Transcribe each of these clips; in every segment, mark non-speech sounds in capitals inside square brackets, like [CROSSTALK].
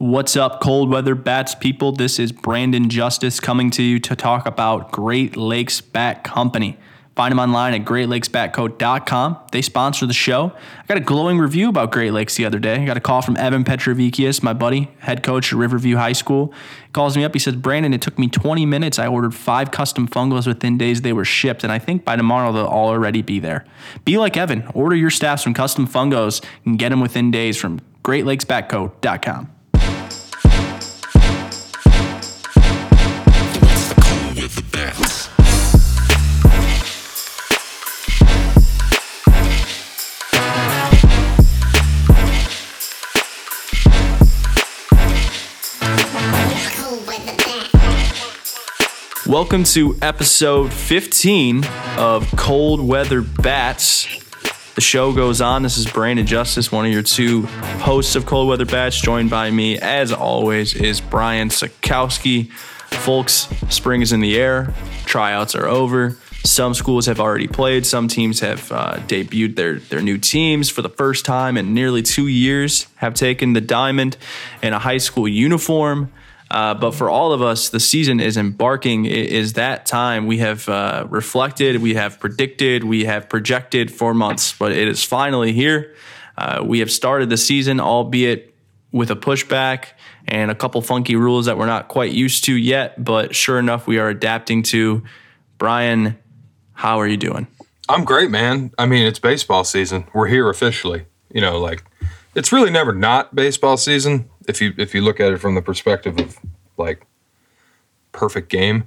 What's up, cold weather bats people? This is Brandon Justice coming to you to talk about Great Lakes Bat Company. Find them online at greatlakesbatco.com. They sponsor the show. I got a glowing review about Great Lakes the other day. I got a call from Evan Petrovikius, my buddy, head coach at Riverview High School. He calls me up. He says, Brandon, it took me 20 minutes. I ordered five custom fungos within days they were shipped, and I think by tomorrow they'll all already be there. Be like Evan. Order your staffs from Custom Fungos and get them within days from greatlakesbatco.com. Welcome to episode 15 of Cold Weather Bats. The show goes on. This is Brandon Justice, one of your two hosts of Cold Weather Bats. Joined by me, as always, is Brian Sakowski. Folks, spring is in the air. Tryouts are over. Some schools have already played. Some teams have uh, debuted their, their new teams for the first time in nearly two years, have taken the diamond in a high school uniform. Uh, but for all of us, the season is embarking. It is that time. We have uh, reflected, we have predicted, we have projected for months, but it is finally here. Uh, we have started the season, albeit with a pushback and a couple funky rules that we're not quite used to yet. But sure enough, we are adapting to. Brian, how are you doing? I'm great, man. I mean, it's baseball season. We're here officially. You know, like it's really never not baseball season if you if you look at it from the perspective of like perfect game.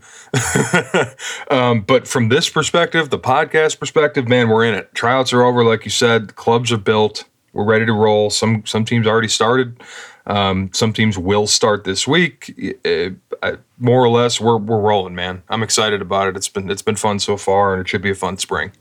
[LAUGHS] um, but from this perspective, the podcast perspective, man, we're in it. Tryouts are over, like you said. Clubs are built. We're ready to roll. Some some teams already started. Um, some teams will start this week. Uh, more or less, we're we're rolling, man. I'm excited about it. It's been it's been fun so far, and it should be a fun spring.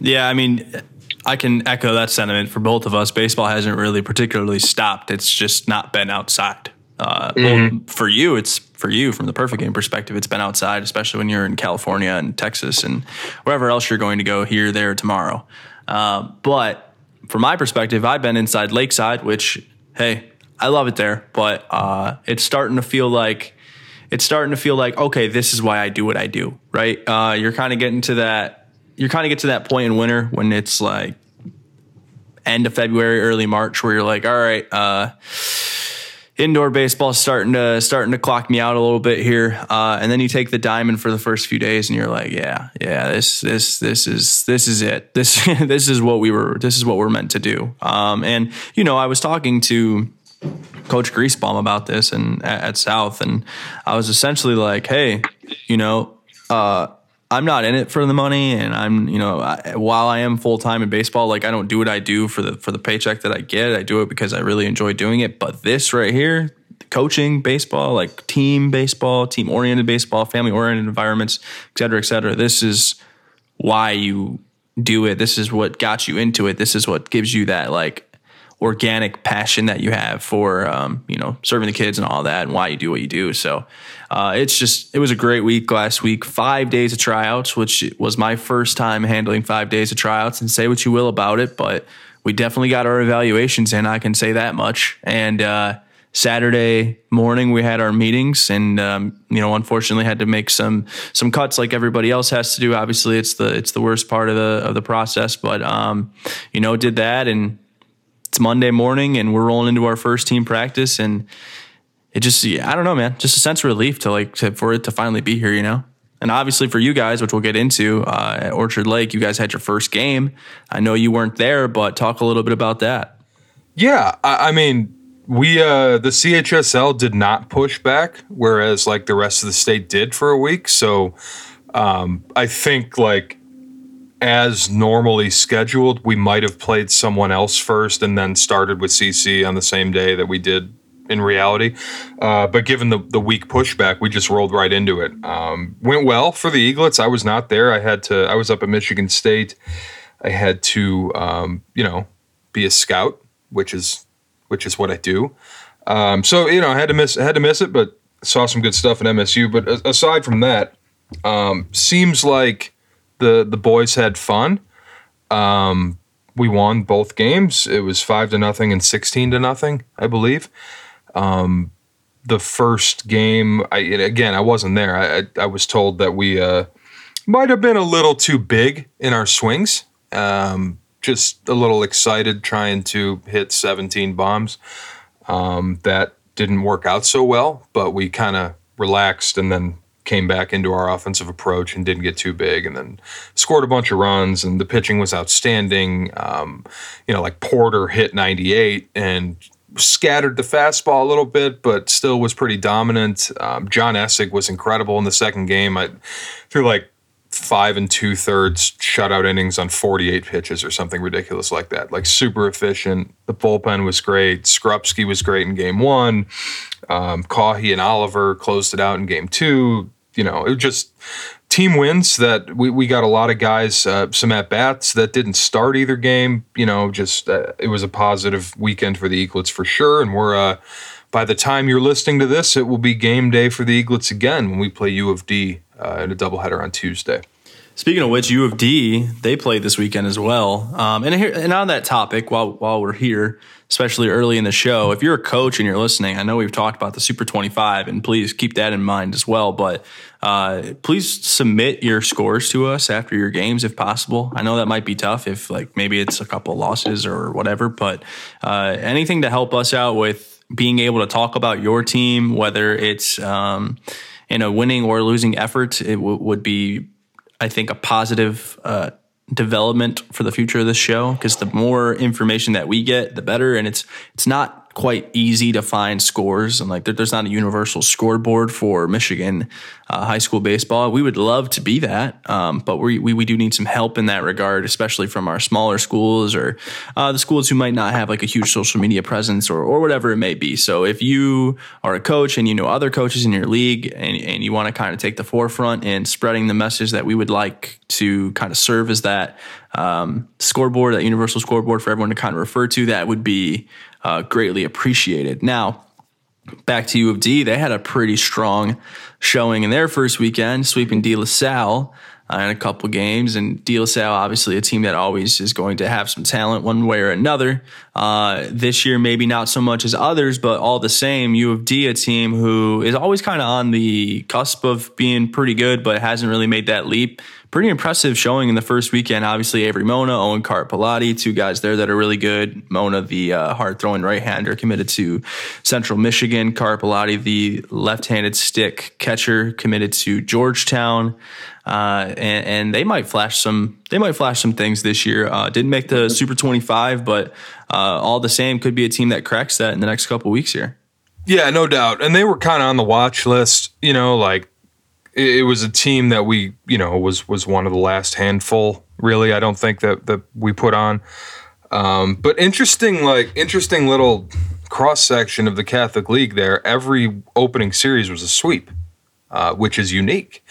Yeah, I mean, I can echo that sentiment for both of us. Baseball hasn't really particularly stopped. It's just not been outside. Uh, mm-hmm. well, for you, it's for you from the perfect game perspective. It's been outside, especially when you're in California and Texas and wherever else you're going to go here, there, tomorrow. Uh, but from my perspective, I've been inside Lakeside, which hey, I love it there, but uh, it's starting to feel like it's starting to feel like okay, this is why I do what I do. Right? Uh, you're kind of getting to that you kind of get to that point in winter when it's like end of February, early March, where you're like, all right, uh, indoor baseball starting to starting to clock me out a little bit here, uh, and then you take the diamond for the first few days, and you're like, yeah, yeah, this this this is this is it. [LAUGHS] This this is what we were. This is what we're meant to do. Um, and you know, I was talking to. Coach Greasebaum about this and at, at South, and I was essentially like, "Hey, you know, uh, I'm not in it for the money, and I'm you know I, while I am full time in baseball, like I don't do what I do for the for the paycheck that I get. I do it because I really enjoy doing it. But this right here, coaching baseball, like team baseball, team oriented baseball, family oriented environments, et cetera, et cetera. This is why you do it. This is what got you into it. This is what gives you that like organic passion that you have for um, you know serving the kids and all that and why you do what you do so uh, it's just it was a great week last week. Five days of tryouts which was my first time handling five days of tryouts and say what you will about it but we definitely got our evaluations in i can say that much. And uh, Saturday morning we had our meetings and um, you know unfortunately had to make some some cuts like everybody else has to do. Obviously it's the it's the worst part of the of the process but um, you know did that and it's Monday morning and we're rolling into our first team practice and it just I don't know, man, just a sense of relief to like to, for it to finally be here, you know. And obviously for you guys, which we'll get into uh, at Orchard Lake, you guys had your first game. I know you weren't there, but talk a little bit about that. Yeah, I, I mean, we uh, the CHSL did not push back, whereas like the rest of the state did for a week. So um, I think like as normally scheduled, we might have played someone else first and then started with CC on the same day that we did in reality. Uh, but given the, the week pushback, we just rolled right into it. Um, went well for the Eaglets. I was not there. I had to. I was up at Michigan State. I had to, um, you know, be a scout, which is which is what I do. Um, so you know, I had to miss I had to miss it, but saw some good stuff in MSU. But aside from that, um, seems like the the boys had fun. Um, we won both games. It was five to nothing and sixteen to nothing, I believe. Um, the first game. I again, I wasn't there. I I, I was told that we uh, might have been a little too big in our swings. Um, just a little excited trying to hit 17 bombs. Um, that didn't work out so well, but we kind of relaxed and then came back into our offensive approach and didn't get too big and then scored a bunch of runs and the pitching was outstanding. Um, you know, like Porter hit 98 and scattered the fastball a little bit, but still was pretty dominant. Um, John Essig was incredible in the second game. I threw like five and two thirds shutout innings on 48 pitches or something ridiculous like that. Like super efficient. The bullpen was great. Skrupski was great in game one. Um, and Oliver closed it out in game two. You know, it just team wins that we, we got a lot of guys, uh, some at bats that didn't start either game. You know, just uh, it was a positive weekend for the Eaglets for sure. And we're, uh, by the time you're listening to this, it will be game day for the Eaglets again when we play U of D uh, in a doubleheader on Tuesday. Speaking of which, U of D they played this weekend as well. Um, and here, and on that topic, while while we're here, especially early in the show, if you're a coach and you're listening, I know we've talked about the Super 25, and please keep that in mind as well. But uh, please submit your scores to us after your games if possible. I know that might be tough if like maybe it's a couple losses or whatever, but uh, anything to help us out with being able to talk about your team, whether it's um, in a winning or losing effort, it w- would be I think, a positive uh, development for the future of this show because the more information that we get, the better. And it's it's not quite easy to find scores and like there, there's not a universal scoreboard for Michigan uh, high school baseball. We would love to be that, um, but we, we, we do need some help in that regard, especially from our smaller schools or uh, the schools who might not have like a huge social media presence or or whatever it may be. So if you are a coach and you know other coaches in your league and, and you want to kind of take the forefront in spreading the message that we would like to kind of serve as that um, scoreboard, that universal scoreboard for everyone to kind of refer to, that would be uh, greatly appreciated. Now, back to U of D, they had a pretty strong showing in their first weekend, sweeping De La Salle uh, in a couple games. And Salle, obviously, a team that always is going to have some talent one way or another. Uh, this year, maybe not so much as others, but all the same, U of D, a team who is always kind of on the cusp of being pretty good, but hasn't really made that leap pretty impressive showing in the first weekend. Obviously, Avery Mona, Owen Carpelati, two guys there that are really good. Mona, the uh, hard throwing right hander, committed to Central Michigan. Carpelati, the left handed stick catcher, committed to Georgetown. Uh, and, and, they might flash some. They might flash some things this year. Uh, didn't make the Super 25, but uh, all the same, could be a team that cracks that in the next couple weeks here. Yeah, no doubt. And they were kind of on the watch list. You know, like it, was a team that we, you know, was was one of the last handful. Really, I don't think that that we put on. Um, but interesting, like interesting little cross section of the Catholic League. There, every opening series was a sweep, uh, which is unique.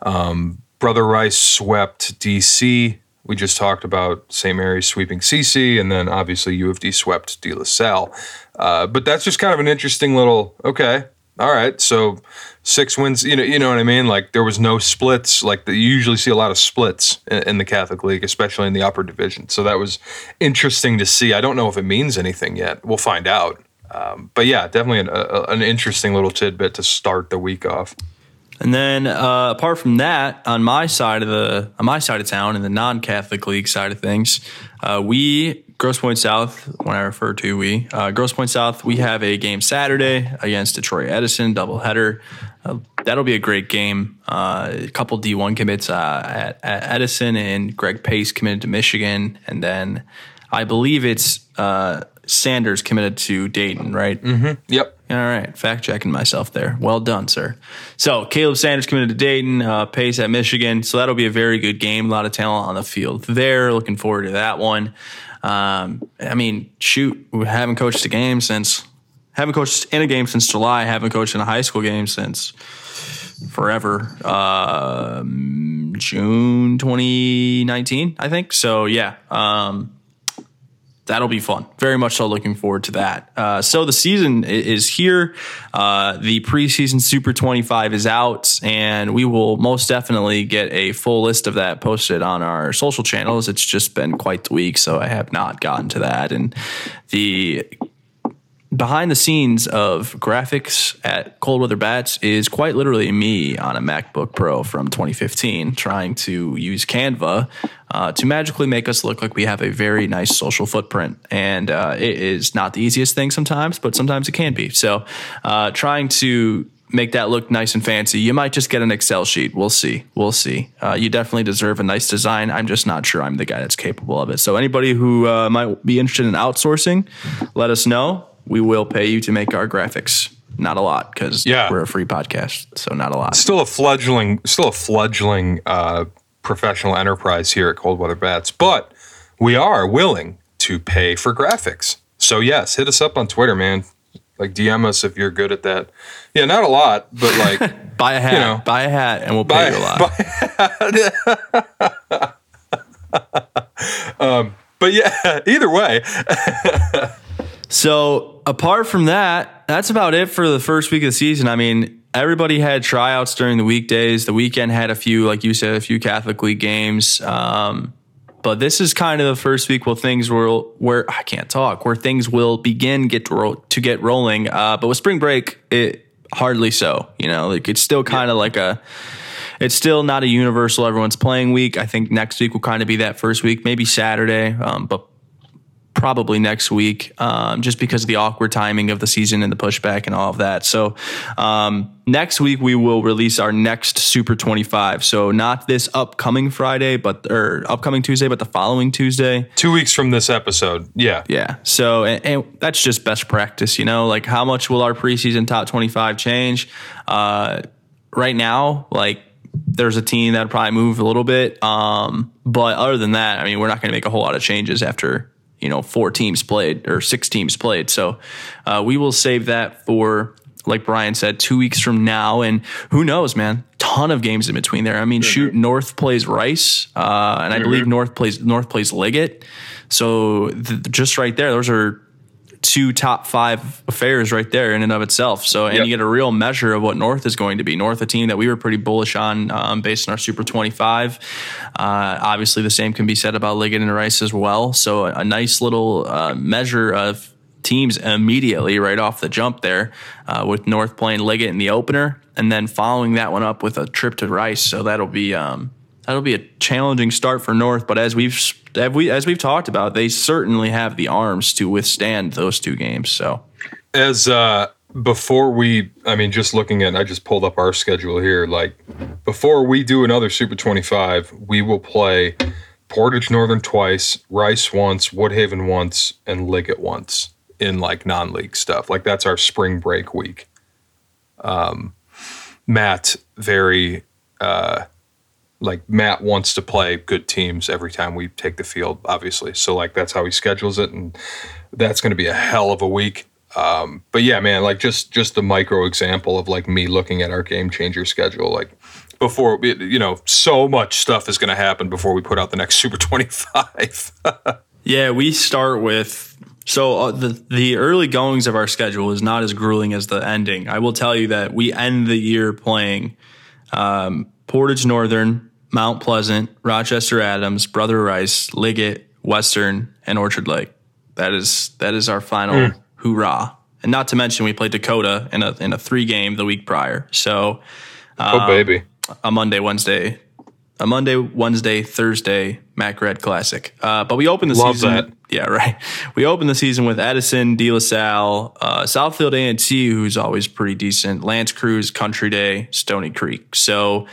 Um, Brother Rice swept DC. We just talked about St. Mary's sweeping CC, and then obviously U of D swept De La Salle. Uh, but that's just kind of an interesting little okay. All right, so six wins. You know, you know what I mean. Like there was no splits. Like the, you usually see a lot of splits in, in, the Catholic League, especially in the upper division. So that was interesting to see. I don't know if it means anything yet. We'll find out. Um, but yeah, definitely an, a, an interesting little tidbit to start the week off. And then, uh, apart from that, on my side of the on my side of town, in the non-Catholic league side of things, uh, we Grosse Pointe South. When I refer to we uh, Grosse Pointe South, we have a game Saturday against Detroit Edison doubleheader. Uh, that'll be a great game. Uh, a couple D1 commits uh, at, at, Edison and Greg Pace committed to Michigan, and then I believe it's uh, Sanders committed to Dayton, right? Mm-hmm. Yep. All right, fact checking myself there. Well done, sir. So Caleb Sanders committed to Dayton, uh, Pace at Michigan. So that'll be a very good game. A lot of talent on the field there. Looking forward to that one. Um, I mean, shoot, we haven't coached a game since haven't coached in a game since July. Haven't coached in a high school game since forever. Uh, June 2019, I think. So yeah. Um, that'll be fun. Very much so looking forward to that. Uh, so the season is here. Uh, the preseason Super 25 is out, and we will most definitely get a full list of that posted on our social channels. It's just been quite the week, so I have not gotten to that. And the behind the scenes of graphics at Cold Weather Bats is quite literally me on a MacBook Pro from 2015 trying to use Canva uh, to magically make us look like we have a very nice social footprint. And uh, it is not the easiest thing sometimes, but sometimes it can be. So uh, trying to make that look nice and fancy. You might just get an Excel sheet. We'll see. We'll see. Uh, you definitely deserve a nice design. I'm just not sure I'm the guy that's capable of it. So anybody who uh, might be interested in outsourcing, let us know. We will pay you to make our graphics. Not a lot because Yeah. we're a free podcast, so not a lot. Still a fledgling, still a fledgling uh, professional enterprise here at Cold Weather Bats, but we are willing to pay for graphics. So yes, hit us up on Twitter, man. Like DM us if you're good at that. Yeah, not a lot, but like [LAUGHS] Buy a hat. You know. buy a hat, and we'll pay you a lot. [LAUGHS] um, but yeah, [LAUGHS] either way, So apart from that, that's about it for the first week of the season. I mean, everybody had tryouts during the weekdays. The weekend had a few, like you said, a few Catholic League games. Um, but this is kind of the first week where things will, where I can't talk, where things will begin get to, ro- to get rolling. Uh, but with spring break, it hardly so. You know, like it's still kind of like a. It's still not a universal everyone's playing week. I think next week will kind of be that first week, maybe Saturday, um, but probably next week, um, just because of the awkward timing of the season and the pushback and all of that. So um, next week we will release our next Super 25. So not this upcoming Friday, but or upcoming Tuesday, but the following Tuesday. two weeks from this episode, yeah, Yeah. So and, and that's just best practice, you know. Like how much will our preseason top 25 change? Uh, right now, like there's a team that probably move a little bit. Um, but other than that, I mean, we're not going to make a whole lot of changes after you know four teams played or six teams played. So uh, we will save that for. Like Brian said, two weeks from now, and who knows, man? Ton of games in between there. I mean, shoot, North plays Rice, uh, and I believe North plays North plays Liggett. So th- just right there, those are two top five affairs right there in and of itself. So, and Yep. you get a real measure of what North is going to be. North, a team that we were pretty bullish on um, based on our Super 25. Uh, obviously, the same can be said about Liggett and Rice as well. So, a, a nice little uh, measure of teams immediately right off the jump there uh, with North playing Liggett in the opener and then following that one up with a trip to Rice. So, that'll be. Um, That'll be a challenging start for North, but as we've we as we've talked about, they certainly have the arms to withstand those two games. So as uh before we i mean just looking at i just pulled up our schedule here like before we do another super 25 we will play portage northern twice rice once woodhaven once and liggett once in like non-league stuff like that's our spring break week um matt very uh like Matt wants to play good teams every time we take the field, obviously. So like that's how he schedules it, and that's going to be a hell of a week. Um, but yeah, man, like just just the micro example of like me looking at our game changer schedule, like before you know, so much stuff is going to happen before we put out the next [LAUGHS] Super Twenty Five. [LAUGHS] yeah, we start with so uh, the the early goings of our schedule is not as grueling as the ending. I will tell you that we end the year playing um, Portage Northern, Mount Pleasant, Rochester Adams, Brother Rice, Liggett, Western, and Orchard Lake. That is that is our final hoorah. And not to mention we played Dakota in a in a three game the week prior. So oh baby, a Monday, Wednesday, a Monday, Wednesday, Thursday Mac Red Classic. Uh, but we opened the Love season. that. Yeah, right. [LAUGHS] We open the season with Edison, De La Salle, uh, Southfield A and T, who's always pretty decent. L'Anse Creuse, Country Day, Stony Creek. So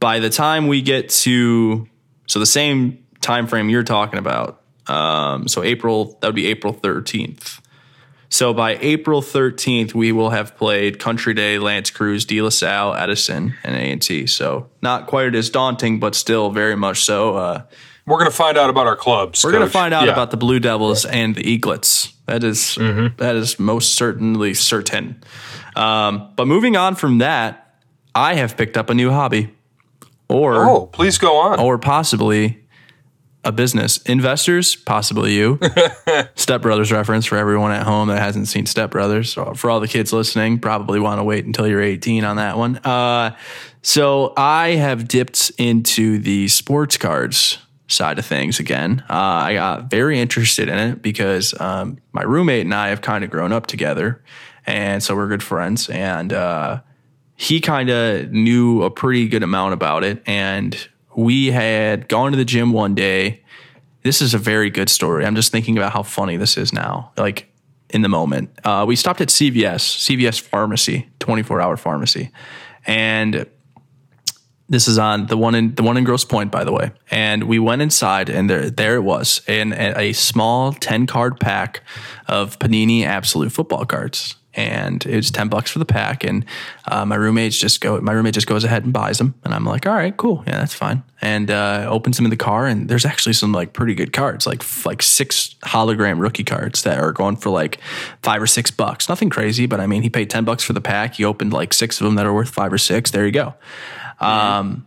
by the time we get to so the same time frame you're talking about, um, so April that would be April 13th. So by April 13th, we will have played Country Day, L'Anse Creuse, De La Salle, Edison, and A&T. So not quite as daunting, but still very much so. Uh, we're going to find out about our clubs. we're going to find out Yeah. about the Blue Devils and the Eaglets. That is- that is most certainly certain. Um, but moving on from that, I have picked up a new hobby, or Oh, please go on. or possibly a business. Investors, possibly you. [LAUGHS] Step Brothers reference for everyone at home that hasn't seen Step Brothers. So for all the kids listening, probably want to wait until you're 18 on that one. Uh, so I have dipped into the sports cards side of things again. Uh, I got very interested in it because um, my roommate and I have kind of grown up together, and so we're good friends. And uh, he kind of knew a pretty good amount about it, and we had gone to the gym one day. This is a very good story. I'm just thinking about how funny this is now. Like in the moment, uh, we stopped at CVS, CVS Pharmacy, 24 hour pharmacy, and this is on the one in the one in Grosse Pointe, by the way. And we went inside, and there there it was, in a small ten card pack of Panini Absolute football cards, and it was ten bucks for the pack. And uh, my roommates just go, my roommate just goes ahead and buys them, and I'm like, all right, cool, yeah, that's fine. And uh, opens them in the car, and there's actually some like pretty good cards, like like six hologram rookie cards that are going for like five or six bucks. Nothing crazy, but I mean, he paid ten bucks for the pack. He opened like six of them that are worth five or six. There you go. Um,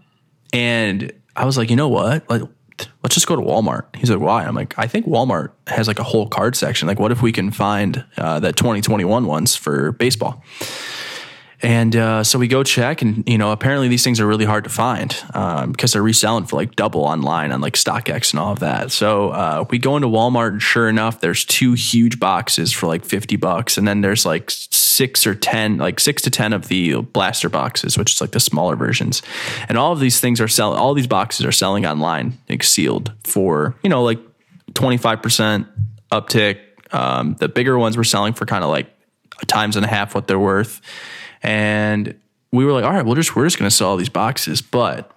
and I was like, you know what? Like, let's just go to Walmart. He's like, why? I'm like, I think Walmart has like a whole card section. Like, what if we can find uh, that 2021 ones for baseball? And uh, so we go check, and you know, apparently these things are really hard to find um, because they're reselling for like double online on like StockX and all of that. So uh, we go into Walmart, and sure enough, there's two huge boxes for like fifty bucks, and then there's like six or ten, like six to ten of the blaster boxes, which is like the smaller versions. And all of these things are selling. All these boxes are selling online, like sealed for you know like twenty five percent uptick. Um, the bigger ones were selling for kind of like times and a half what they're worth and we were like, all right, we'll just we're just gonna sell all these boxes. But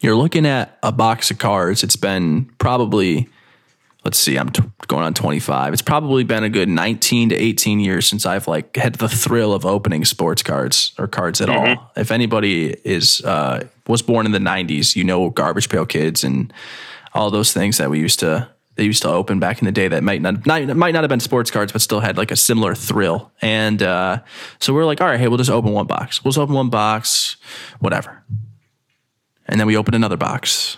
you're looking at a box of cards. It's been probably, let's see, I'm t- going on 25. It's probably been a good 19 to 18 years since I've like had the thrill of opening sports cards or cards at mm-hmm. all. If anybody is uh, was born in the 90s, you know, Garbage Pail Kids and all those things that we used to they used to open back in the day that might not, not might not have been sports cards, but still had like a similar thrill. And uh, so we're like, all right, hey, we'll just open one box. We'll just open one box, whatever. And then we opened another box,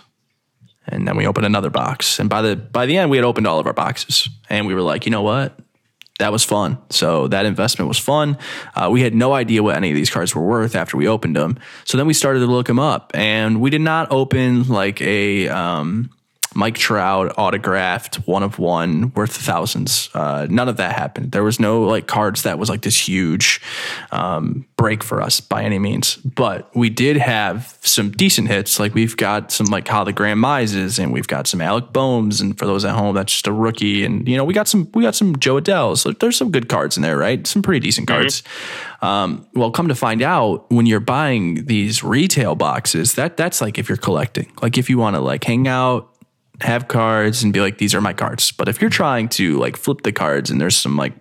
and then we opened another box. And by the by the end, we had opened all of our boxes, and we were like, you know what? That was fun. So that investment was fun. Uh, we had no idea what any of these cards were worth after we opened them. So then we started to look them up, and we did not open like a um, Mike Trout autographed one of one worth thousands. Uh, none of that happened. There was no like cards that was like this huge um, break for us by any means. But we did have some decent hits. Like we've got some like hologram Mizes and we've got some Alec Bohms. And for those at home, that's just a rookie. And you know we got some we got some Jo Adells. So there's some good cards in there, right? Some pretty decent mm-hmm. cards. Um, well, come to find out, when you're buying these retail boxes, that that's like if you're collecting. Like if you want to like hang out have cards and be like, these are my cards. But if you're trying to like flip the cards and there's some like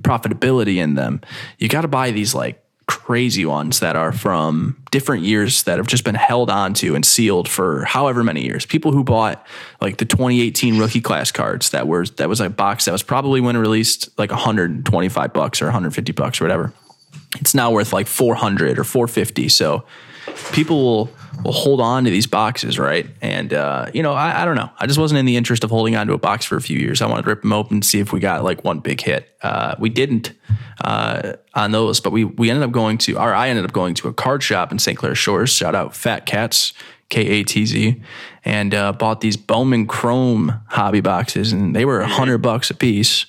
profitability in them, you got to buy these like crazy ones that are from different years that have just been held onto and sealed for however many years. People who bought like the 2018 rookie class cards that were that was a box that was probably when released like 125 bucks or 150 bucks or whatever. It's now worth like 400 or 450. So people will will hold on to these boxes, right? And uh, you know, I, I, don't know. I just wasn't in the interest of holding on to a box for a few years. I wanted to rip them open and see if we got like one big hit. Uh, we didn't uh, on those, but we we ended up going to, or I ended up going to a card shop in St. Clair Shores. Shout out Fat Katz. K A T Z, and uh, bought these Bowman Chrome hobby boxes, and they were a hundred bucks a piece.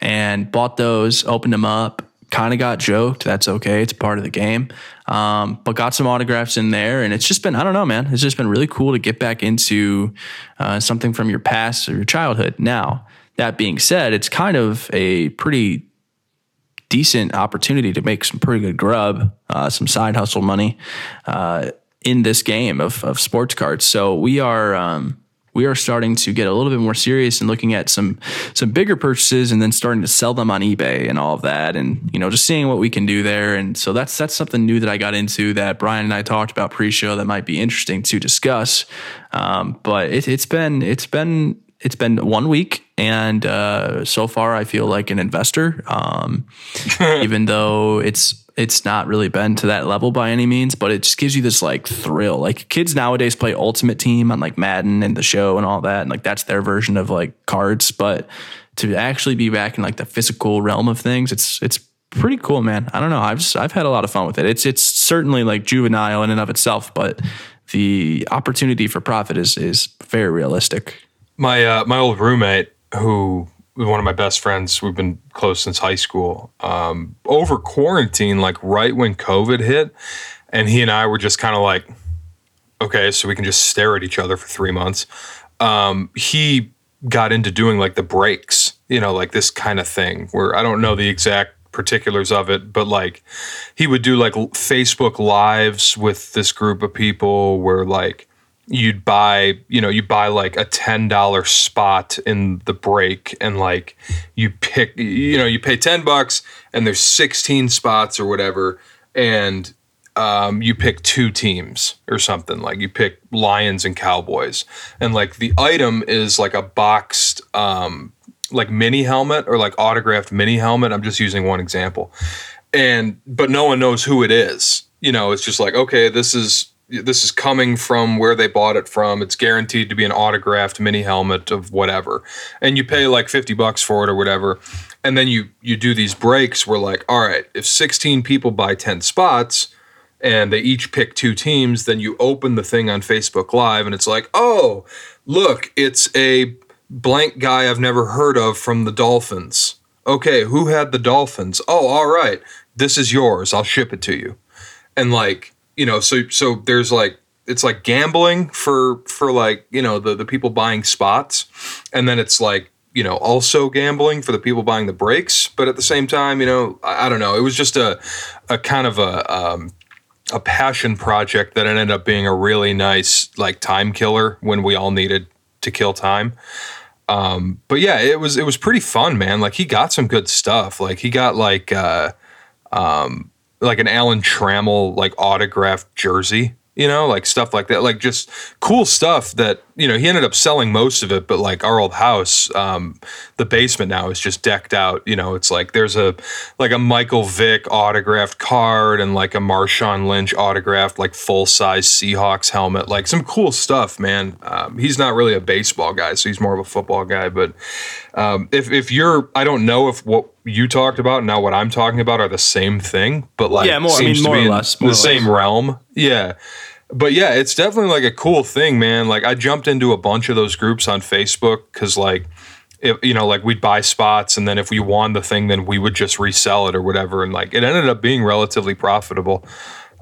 And bought those, opened them up, kind of got joked. That's okay. It's part of the game. Um, but got some autographs in there, and it's just been I don't know, man. It's just been really cool to get back into uh, something from your past or your childhood. Now, that being said, it's kind of a pretty decent opportunity to make some pretty good grub, uh, some side hustle money uh, in this game of, of sports cards. So we are. Um, we are starting to get a little bit more serious and looking at some some bigger purchases and then starting to sell them on eBay and all of that and you know just seeing what we can do there. And so that's that's something new that I got into that Brian and I talked about pre-show that might be interesting to discuss. Um, but it, it's been it's been it's been one week and uh, so far I feel like an investor. Um, [LAUGHS] even though it's it's not really been to that level by any means, but it just gives you this like thrill. Like kids nowadays play Ultimate Team on like Madden and the show and all that, and like that's their version of like cards. But to actually be back in like the physical realm of things, it's it's pretty cool, man. I don't know. I've I've had a lot of fun with it. It's it's certainly like juvenile in and of itself, but the opportunity for profit is is very realistic. My uh, my old roommate, who one of my best friends, we've been close since high school. Um, over quarantine, like right when COVID hit, and he and I were just kind of like, okay, so we can just stare at each other for three months. Um, he got into doing like the breaks, you know, like this kind of thing where I don't know the exact particulars of it, but like he would do like Facebook lives with this group of people where like you'd buy, you know, you buy like a $10 spot in the break and like you pick, you know, you pay 10 bucks and there's 16 spots or whatever. And um, you pick two teams or something like you pick Lions and Cowboys, and like the item is like a boxed um, like mini helmet or like autographed mini helmet. I'm just using one example, and but no one knows who it is. You know, it's just like okay, this is this is coming from where they bought it from. It's guaranteed to be an autographed mini helmet of whatever, and you pay like fifty bucks for it or whatever. And then you you do these breaks where like, all right, if 16 people buy 10 spots, and they each pick two teams, then you open the thing on Facebook Live and it's like, oh, look, it's a blank guy I've never heard of from the Dolphins. Okay, who had the Dolphins? Oh, all right. This is yours. I'll ship it to you. And like, you know, so so there's like it's like gambling for for like, you know, the the people buying spots. And then it's like you know, also gambling for the people buying the breaks, but at the same time, you know, I, I don't know. It was just a, a kind of a um, a passion project that ended up being a really nice like time killer when we all needed to kill time. Um, but yeah, it was it was pretty fun, man. Like he got some good stuff. Like he got like uh, um, like an Alan Trammell like autographed jersey you know, like stuff like that, like just cool stuff that you know he ended up selling most of it, but like our old house, um, the basement now is just decked out. You know, it's like there's a like a Michael Vick autographed card and like a Marshawn Lynch autographed like full size Seahawks helmet, like some cool stuff, man. Um, he's not really a baseball guy, so he's more of a football guy. But um, if if you're, I don't know if what you talked about and now what I'm talking about are the same thing, but like yeah, more, seems I mean, more to be or less, the same realm. Yeah but yeah, it's definitely like a cool thing, man. Like I jumped into a bunch of those groups on Facebook because like if you know like we'd buy spots and then if we won the thing then we would just resell it or whatever and like it ended up being relatively profitable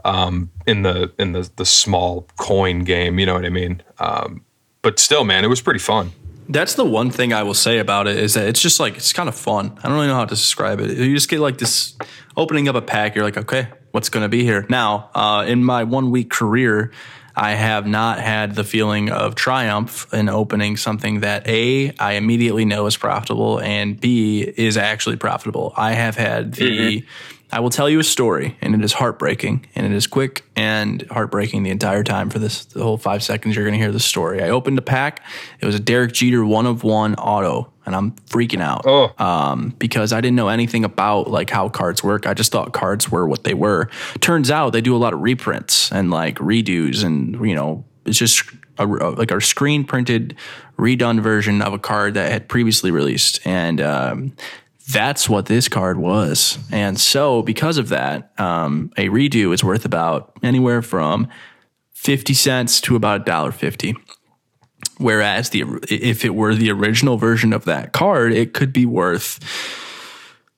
um, in the in the the small coin game you know what i mean um, but still man it was pretty fun that's the one thing I will say about it is that it's just like it's kind of fun. I don't really know how to describe it. You just get like this opening up a pack. You're like, okay, what's going to be here. Now, uh, in my one week career, I have not had the feeling of triumph in opening something that A, I immediately know is profitable, and B, is actually profitable. I have had the. Mm-hmm. I will tell you a story, and it is heartbreaking, and it is quick and heartbreaking the entire time for this the whole five seconds you're going to hear the story. I opened a pack. It was a Derek Jeter one of one auto and I'm freaking out oh. um, because I didn't know anything about like how cards work. I just thought cards were what they were. Turns out they do a lot of reprints and like redos, and you know it's just a, like a screen printed, redone version of a card that had previously released, and um, that's what this card was. And so because of that, um, a redo is worth about anywhere from fifty cents to about a dollar fifty. Whereas the if it were the original version of that card, it could be worth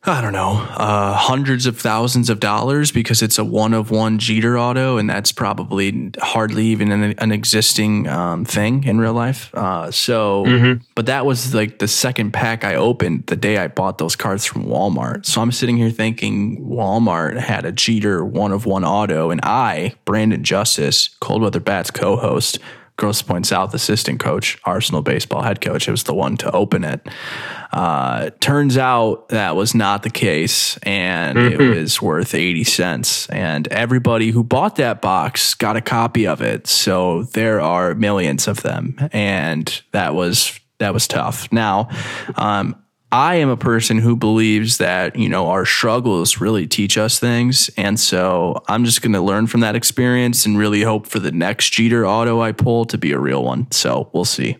I don't know, uh, hundreds of thousands of dollars because it's a one of one Jeter auto, and that's probably hardly even an, an existing um, thing in real life. Uh, so, mm-hmm. but that was like the second pack I opened the day I bought those cards from Walmart. So I'm sitting here thinking Walmart had a Jeter one of one auto, and I, Brandon Justice, Cold Weather Bats co host, Grosse Pointe South assistant coach, Arsenal baseball head coach. It was the one to open it. Uh, turns out that was not the case, and mm-hmm. it was worth 80 cents. And everybody who bought that box got a copy of it. So there are millions of them. And that was that was tough. Now, um, I am a person who believes that, you know, our struggles really teach us things. And so I'm just going to learn from that experience and really hope for the next Jeter auto I pull to be a real one. So we'll see.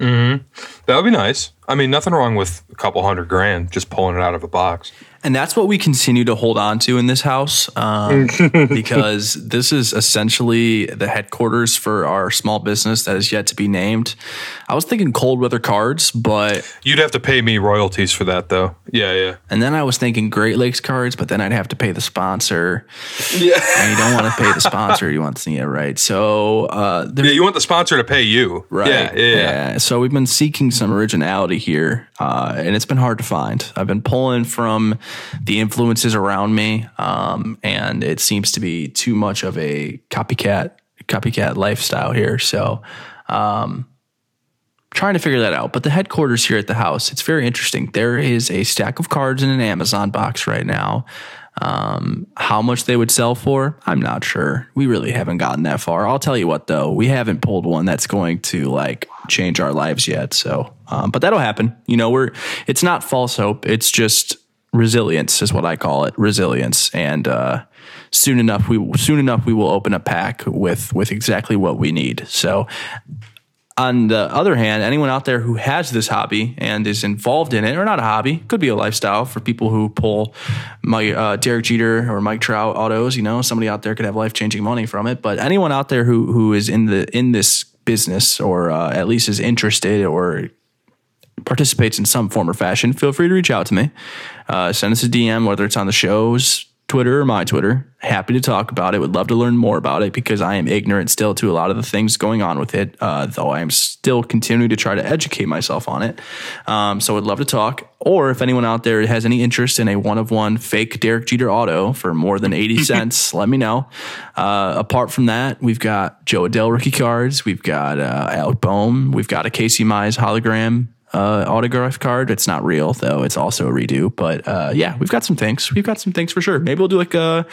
Mm-hmm. That would be nice. I mean, nothing wrong with a couple hundred grand just pulling it out of a box. And that's what we continue to hold on to in this house um, [LAUGHS] because this is essentially the headquarters for our small business that is yet to be named. I was thinking cold weather cards, but. You'd have to pay me royalties for that, though. Yeah, yeah. And then I was thinking Great Lakes cards, but then I'd have to pay the sponsor. Yeah. And you don't want to pay the sponsor. You want to see it right. So. Uh, yeah, you want the sponsor to pay you. Right. Yeah, yeah, yeah. yeah. So we've been seeking some originality here, uh, and it's been hard to find. I've been pulling from the influences around me, um, and it seems to be too much of a copycat copycat lifestyle here. So, um, trying to figure that out. But the headquarters here at the house, it's very interesting. There is a stack of cards in an Amazon box right now. Um, how much they would sell for, I'm not sure. We really haven't gotten that far. I'll tell you what, though, we haven't pulled one that's going to like change our lives yet. So, um, but that'll happen. You know, we're it's not false hope. It's just resilience is what I call it, resilience. And uh, soon enough, we soon enough we will open a pack with with exactly what we need. So. On the other hand, anyone out there who has this hobby and is involved in it, or not a hobby, could be a lifestyle for people who pull my uh, Derek Jeter or Mike Trout autos. You know, somebody out there could have life changing money from it. But anyone out there who who is in the in this business or uh, at least is interested or participates in some form or fashion, feel free to reach out to me. Uh, send us a DM, whether it's on the show's Twitter or my Twitter. Happy to talk about it. Would love to learn more about it because I am ignorant still to a lot of the things going on with it, uh, though I am still continuing to try to educate myself on it. Um, so would love to talk. Or if anyone out there has any interest in a one of one fake Derek Jeter auto for more than 80 [LAUGHS] cents, let me know. Uh, apart from that, we've got Jo Adell rookie cards. We've got uh, Alec Bohm. We've got a Casey Mize hologram uh, autograph card. It's not real though. It's also a redo. But uh, yeah, we've got some things. We've got some things for sure. Maybe we'll do like a.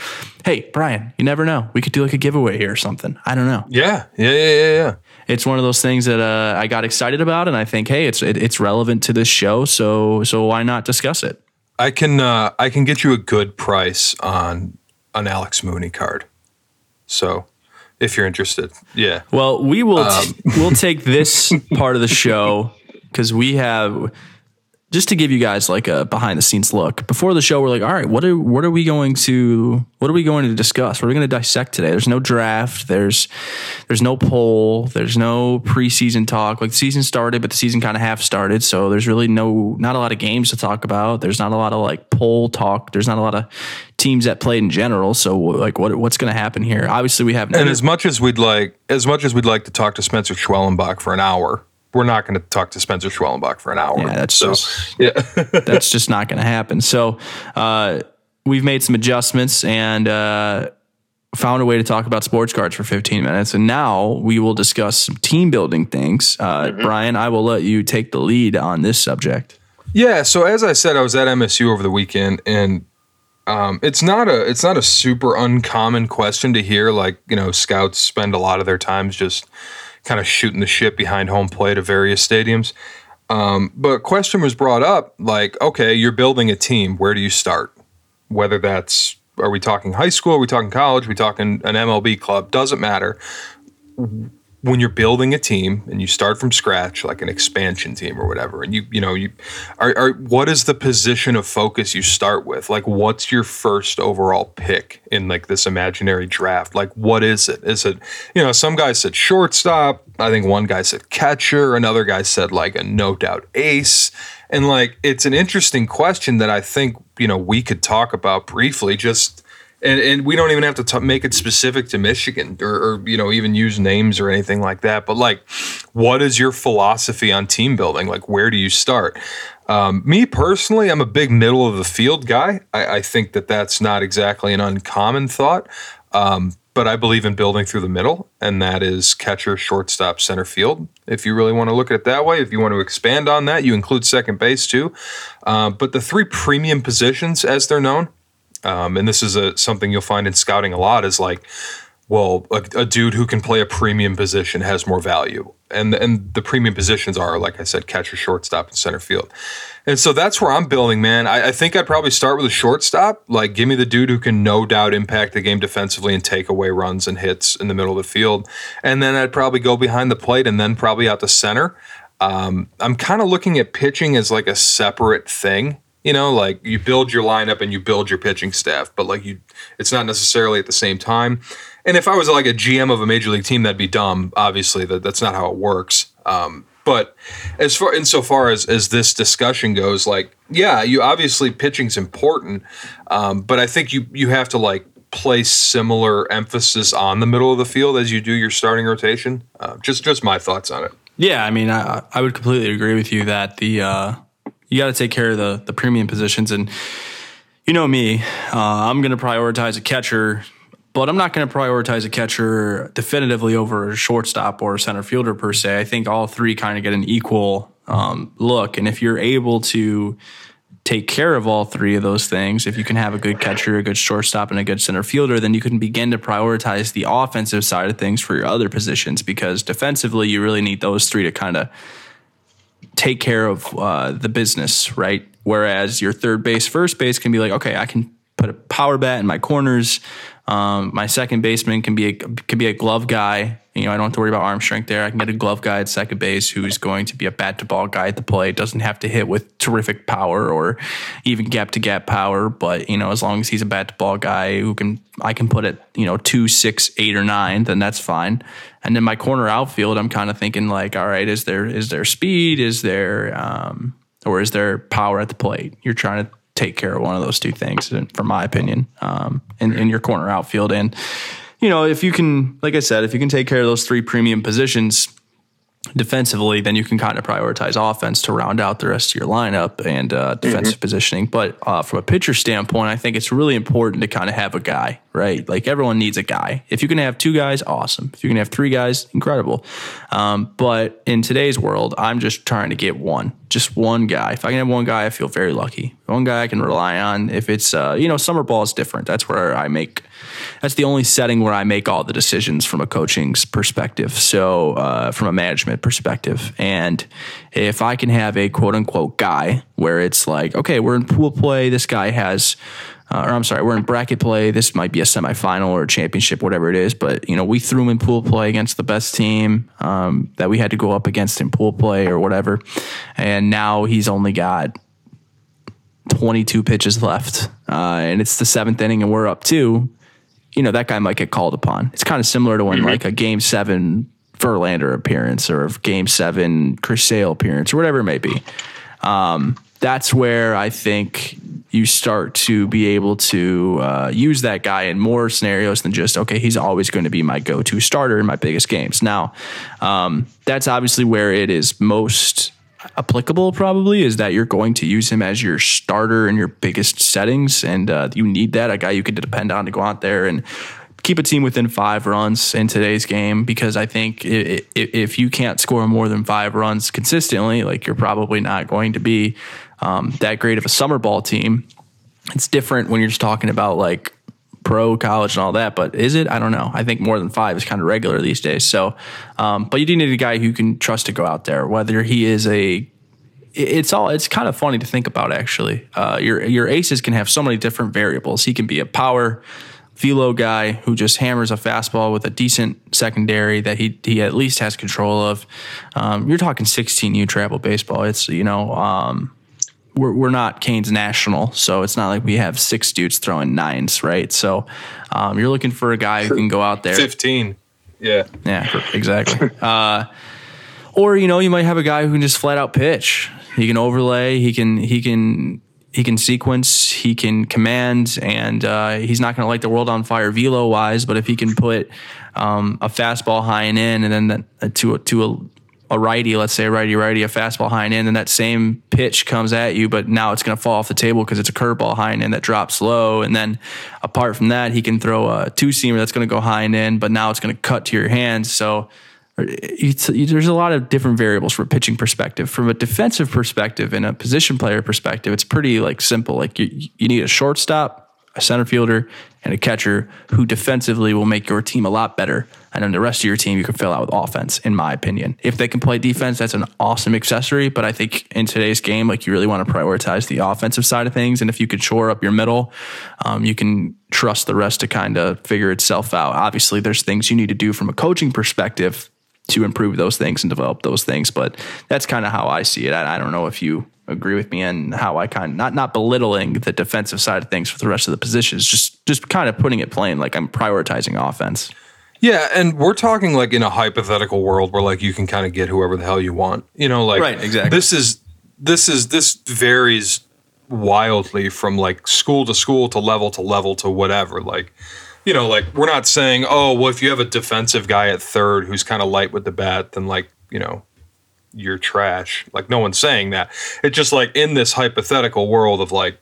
Hey, Brian, you never know. We could do like a giveaway here or something. I don't know. Yeah, yeah, yeah, yeah. yeah. It's one of those things that uh, I got excited about, and I think, hey, it's it, it's relevant to this show. So so why not discuss it? I can uh, I can get you a good price on an Alex Mooney card. So if you're interested, yeah. Well, we will um. t- we'll take this [LAUGHS] part of the show because we have just to give you guys like a behind the scenes look before the show we're like all right what are what are we going to what are we going to discuss? What are we going to dissect today? There's no draft there's there's no poll there's no preseason talk. Like the season started but the season kind of half started so there's really no not a lot of games to talk about. There's not a lot of like poll talk. There's not a lot of teams that played in general so like what what's going to happen here? Obviously we have and as much as we'd like as much as we'd like to talk to Spencer Schwellenbach for an hour we're not going to talk to Spencer Schwellenbach for an hour. Yeah, that's so, just, yeah, [LAUGHS] that's just not going to happen. So, uh, we've made some adjustments and uh, found a way to talk about sports cards for 15 minutes. And now we will discuss some team building things. Uh, mm-hmm. Brian, I will let you take the lead on this subject. Yeah. So as I said, I was at MSU over the weekend, and um, it's not a it's not a super uncommon question to hear. Like you know, scouts spend a lot of their times just kind of shooting the shit behind home plate of various stadiums. Um, but question was brought up like, okay, you're building a team. Where do you start? Whether that's, are we talking high school? Are we talking college? Are we talking an MLB club? Doesn't matter when you're building a team and you start from scratch, like an expansion team or whatever, and you you know you are, are what is the position of focus you start with? Like, what's your first overall pick in like this imaginary draft? Like, what is it? Is it you know some guys said shortstop. I think one guy said catcher. Another guy said like a no doubt ace. And like, it's an interesting question that I think you know we could talk about briefly. Just and and we don't even have to t- make it specific to Michigan or, or, you know even use names or anything like that. But like, what is your philosophy on team building? Like, where do you start? Um, me personally, I'm a big middle of the field guy. I, I think that that's not exactly an uncommon thought. Um, but I believe in building through the middle, and that is catcher, shortstop, center field. If you really want to look at it that way, if you want to expand on that, you include second base too. Uh, but the three premium positions, as they're known, um, and this is a something you'll find in scouting a lot is like, well, a, a, dude who can play a premium position has more value, and and the premium positions are like I said, catcher, shortstop, and center field. And so that's where I'm building, man. I, I think I'd probably start with a shortstop. Like, give me the dude who can no doubt impact the game defensively and take away runs and hits in the middle of the field. And then I'd probably go behind the plate and then probably out to center. Um, I'm kind of looking at pitching as like a separate thing. You know, like you build your lineup and you build your pitching staff, but like you, it's not necessarily at the same time. And if I was like a GM of a major league team, that'd be dumb. Obviously, that that's not how it works. Um, but as far insofar as as this discussion goes, like yeah, you obviously pitching's important, um, but I think you you have to like place similar emphasis on the middle of the field as you do your starting rotation. Uh, just just my thoughts on it. Yeah, I mean, I, I would completely agree with you that the uh, you got to take care of the the premium positions, and you know me, uh, I'm going to prioritize a catcher, but I'm not going to prioritize a catcher definitively over a shortstop or a center fielder per se. I think all three kind of get an equal um, look, and if you're able to take care of all three of those things, if you can have a good catcher, a good shortstop, and a good center fielder, then you can begin to prioritize the offensive side of things for your other positions because defensively, you really need those three to kind of take care of uh, the business, right? Whereas your third base, first base can be like, okay, I can put a power bat in my corners. Um, my second baseman can be a can be a glove guy. You know, I don't have to worry about arm strength there. I can get a glove guy at second base who's going to be a bat to ball guy at the plate. Doesn't have to hit with terrific power or even gap to gap power, but you know, as long as he's a bat to ball guy who can I can put it, you know, two, six, eight, or nine, then that's fine. And then my corner outfield, I'm kind of thinking like, all right, is there is there speed? Is there um, or is there power at the plate? You're trying to take care of one of those two things, from my opinion, um, in, in your corner outfield. And, you know, if you can, like I said, if you can take care of those three premium positions, defensively, then you can kind of prioritize offense to round out the rest of your lineup and uh, defensive mm-hmm. positioning. But uh, from a pitcher standpoint, I think it's really important to kind of have a guy, right? Like everyone needs a guy. If you can have two guys, awesome. If you can have three guys, incredible. Um, but in today's world, I'm just trying to get one, just one guy. If I can have one guy, I feel very lucky. One guy I can rely on. If it's, uh, you know, summer ball is different. That's where I make that's the only setting where I make all the decisions from a coaching perspective. So, uh, from a management perspective. And if I can have a quote unquote guy where it's like, okay, we're in pool play, this guy has, uh, or I'm sorry, we're in bracket play. This might be a semifinal or a championship, whatever it is. But you know, we threw him in pool play against the best team um, that we had to go up against in pool play or whatever, and now he's only got 22 pitches left, uh, and it's the seventh inning, and we're up two you know, that guy might get called upon. It's kind of similar to when mm-hmm. like a game seven Verlander appearance or a game seven Chris Sale appearance or whatever it may be. Um, that's where I think you start to be able to uh, use that guy in more scenarios than just okay, he's always going to be my go-to starter in my biggest games. Now, um, that's obviously where it is most applicable probably is that you're going to use him as your starter in your biggest settings and uh, you need that a guy you can depend on to go out there and keep a team within five runs in today's game because I think if you can't score more than five runs consistently, like you're probably not going to be um, that great of a summer ball team. It's different when you're just talking about like pro college and all that, but is it? I don't know. I think more than five is kind of regular these days. So, um, but you do need a guy who can trust to go out there, whether he is a it's all it's kind of funny to think about actually. Uh, your your aces can have so many different variables. He can be a power velo guy who just hammers a fastball with a decent secondary that he he at least has control of. Um, you're talking 16U travel baseball. It's you know um, we're, we're not Canes National, so it's not like we have six dudes throwing nines, right? So um, you're looking for a guy who can go out there. 15. Yeah. Yeah, exactly. [LAUGHS] uh, or, you know, you might have a guy who can just flat out pitch. He can overlay, he can, he can, he can sequence, he can command, and uh, he's not going to light the world on fire velo wise. But if he can put um, a fastball high and in, and then the, to a, to a a righty, let's say a righty righty, a fastball high and in, and that same pitch comes at you, but now it's going to fall off the table because it's a curveball high and in that drops low. And then apart from that, he can throw a two seamer that's going to go high and in, but now it's going to cut to your hands. So there's a lot of different variables from a pitching perspective. From a defensive perspective and a position player perspective, it's pretty like simple. Like you, you need a shortstop, a center fielder, and a catcher who defensively will make your team a lot better. And then the rest of your team you can fill out with offense, in my opinion. If they can play defense, that's an awesome accessory. But I think in today's game, like you really want to prioritize the offensive side of things. And if you could shore up your middle, um, you can trust the rest to kind of figure itself out. Obviously, there's things you need to do from a coaching perspective to improve those things and develop those things. But that's kind of how I see it. I, I, don't know if you agree with me and how I kind of not not belittling the defensive side of things for the rest of the positions, just just kind of putting it plain, like I'm prioritizing offense. Yeah, and we're talking like in a hypothetical world where like you can kind of get whoever the hell you want. You know, like right, exactly. This is this is this varies wildly from like school to school to level to level to whatever. Like, you know, like we're not saying, oh, well, if you have a defensive guy at third who's kind of light with the bat, then like, you know, you're trash. Like, no one's saying that. It's just like in this hypothetical world of like,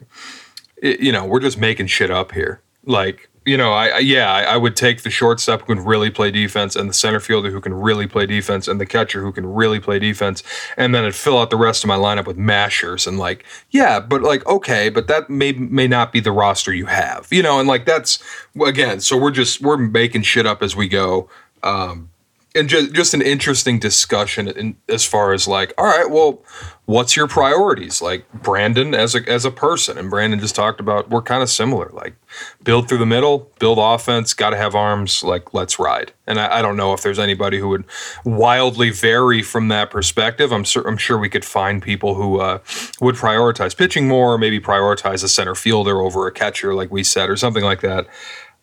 it, you know, we're just making shit up here. Like, you know, I, I yeah, I, I, would take the shortstop who can really play defense, and the center fielder who can really play defense, and the catcher who can really play defense, and then I'd fill out the rest of my lineup with mashers, and like, yeah, but like, okay, but that may may not be the roster you have, you know, and like that's again, so we're just we're making shit up as we go. Um, and just just an interesting discussion in, as far as like, all right, well, what's your priorities? Like Brandon as a as a person, and Brandon just talked about we're kind of similar. Like build through the middle, build offense, got to have arms. Like let's ride. And I, I, don't know if there's anybody who would wildly vary from that perspective. I'm sur- I'm sure we could find people who uh, would prioritize pitching more, or maybe prioritize a center fielder over a catcher, like we said, or something like that.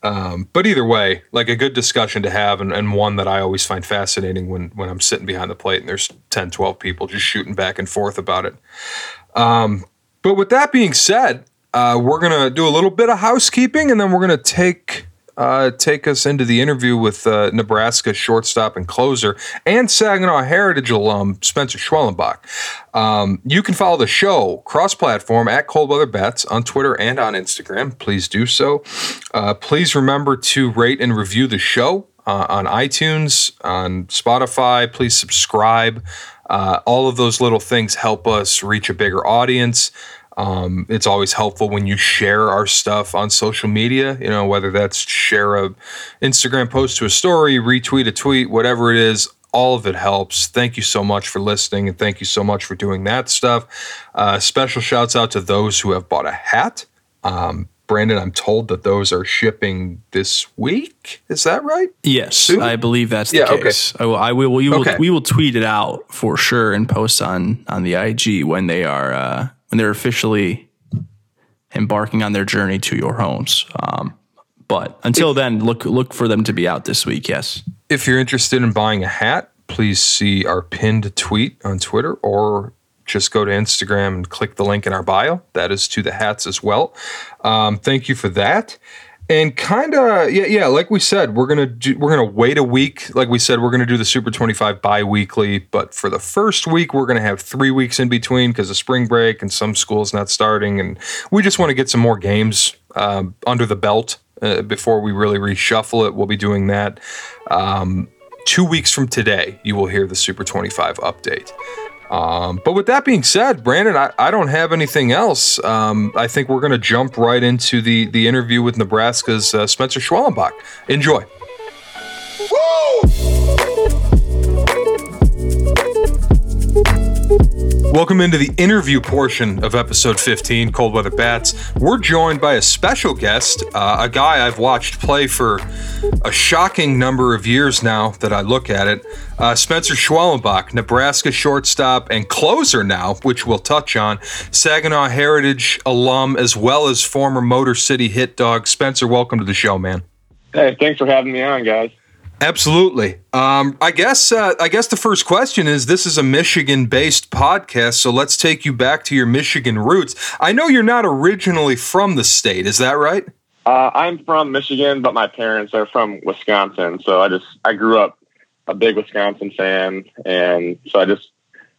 Um, but either way, like a good discussion to have and, and, one that I always find fascinating when, when I'm sitting behind the plate and there's 10, 12 people just shooting back and forth about it. Um, but with that being said, uh, we're going to do a little bit of housekeeping and then we're going to take uh, take us into the interview with uh, Nebraska shortstop and closer and Saginaw Heritage alum Spencer Schwellenbach. Um, you can follow the show cross platform at Cold Weather Bats on Twitter and on Instagram. Please do so. Uh, please remember to rate and review the show uh, on iTunes, on Spotify. Please subscribe. Uh, all of those little things help us reach a bigger audience. Um, it's always helpful when you share our stuff on social media, you know, whether that's share a Instagram post to a story, retweet a tweet, whatever it is, all of it helps. Thank you so much for listening and thank you so much for doing that stuff. Uh, special shouts out to those who have bought a hat. Um, Brandon, I'm told that those are shipping this week. Is that right? Yes, Soon? I believe that's the yeah, case. Okay. I will. I will. We will, okay. we will tweet it out for sure and post on on the IG when they are uh, when they're officially embarking on their journey to your homes. Um, but until if, then, look look for them to be out this week. Yes. If you're interested in buying a hat, please see our pinned tweet on Twitter or just go to Instagram and click the link in our bio. That is to the hats as well. Um, thank you for that. And kind of yeah yeah like we said we're gonna do, we're gonna wait a week. Like we said we're gonna do the super 25 bi-weekly but for the first week we're gonna have three weeks in between because of spring break and some schools not starting. And we just want to get some more games um, under the belt uh, before we really reshuffle it. We'll be doing that um, two weeks from today you will hear the super 25 update um, but with that being said, Brandon, I, I don't have anything else. Um, I think we're going to jump right into the, the interview with Nebraska's uh, Spencer Schwellenbach. Enjoy. Welcome into the interview portion of episode 15, Cold Weather Bats. We're joined by a special guest, uh, a guy I've watched play for a shocking number of years now that I look at it. Uh, Spencer Schwellenbach, Nebraska shortstop and closer now, which we'll touch on. Saginaw Heritage alum, as well as former Motor City hit dog. Spencer, welcome to the show, man. Hey, thanks for having me on, guys. Absolutely. Um, I guess uh, I guess the first question is: This is a Michigan-based podcast, so let's take you back to your Michigan roots. I know you're not originally from the state. Is that right? Uh, I'm from Michigan, but my parents are from Wisconsin. So I just I grew up a big Wisconsin fan, and so I just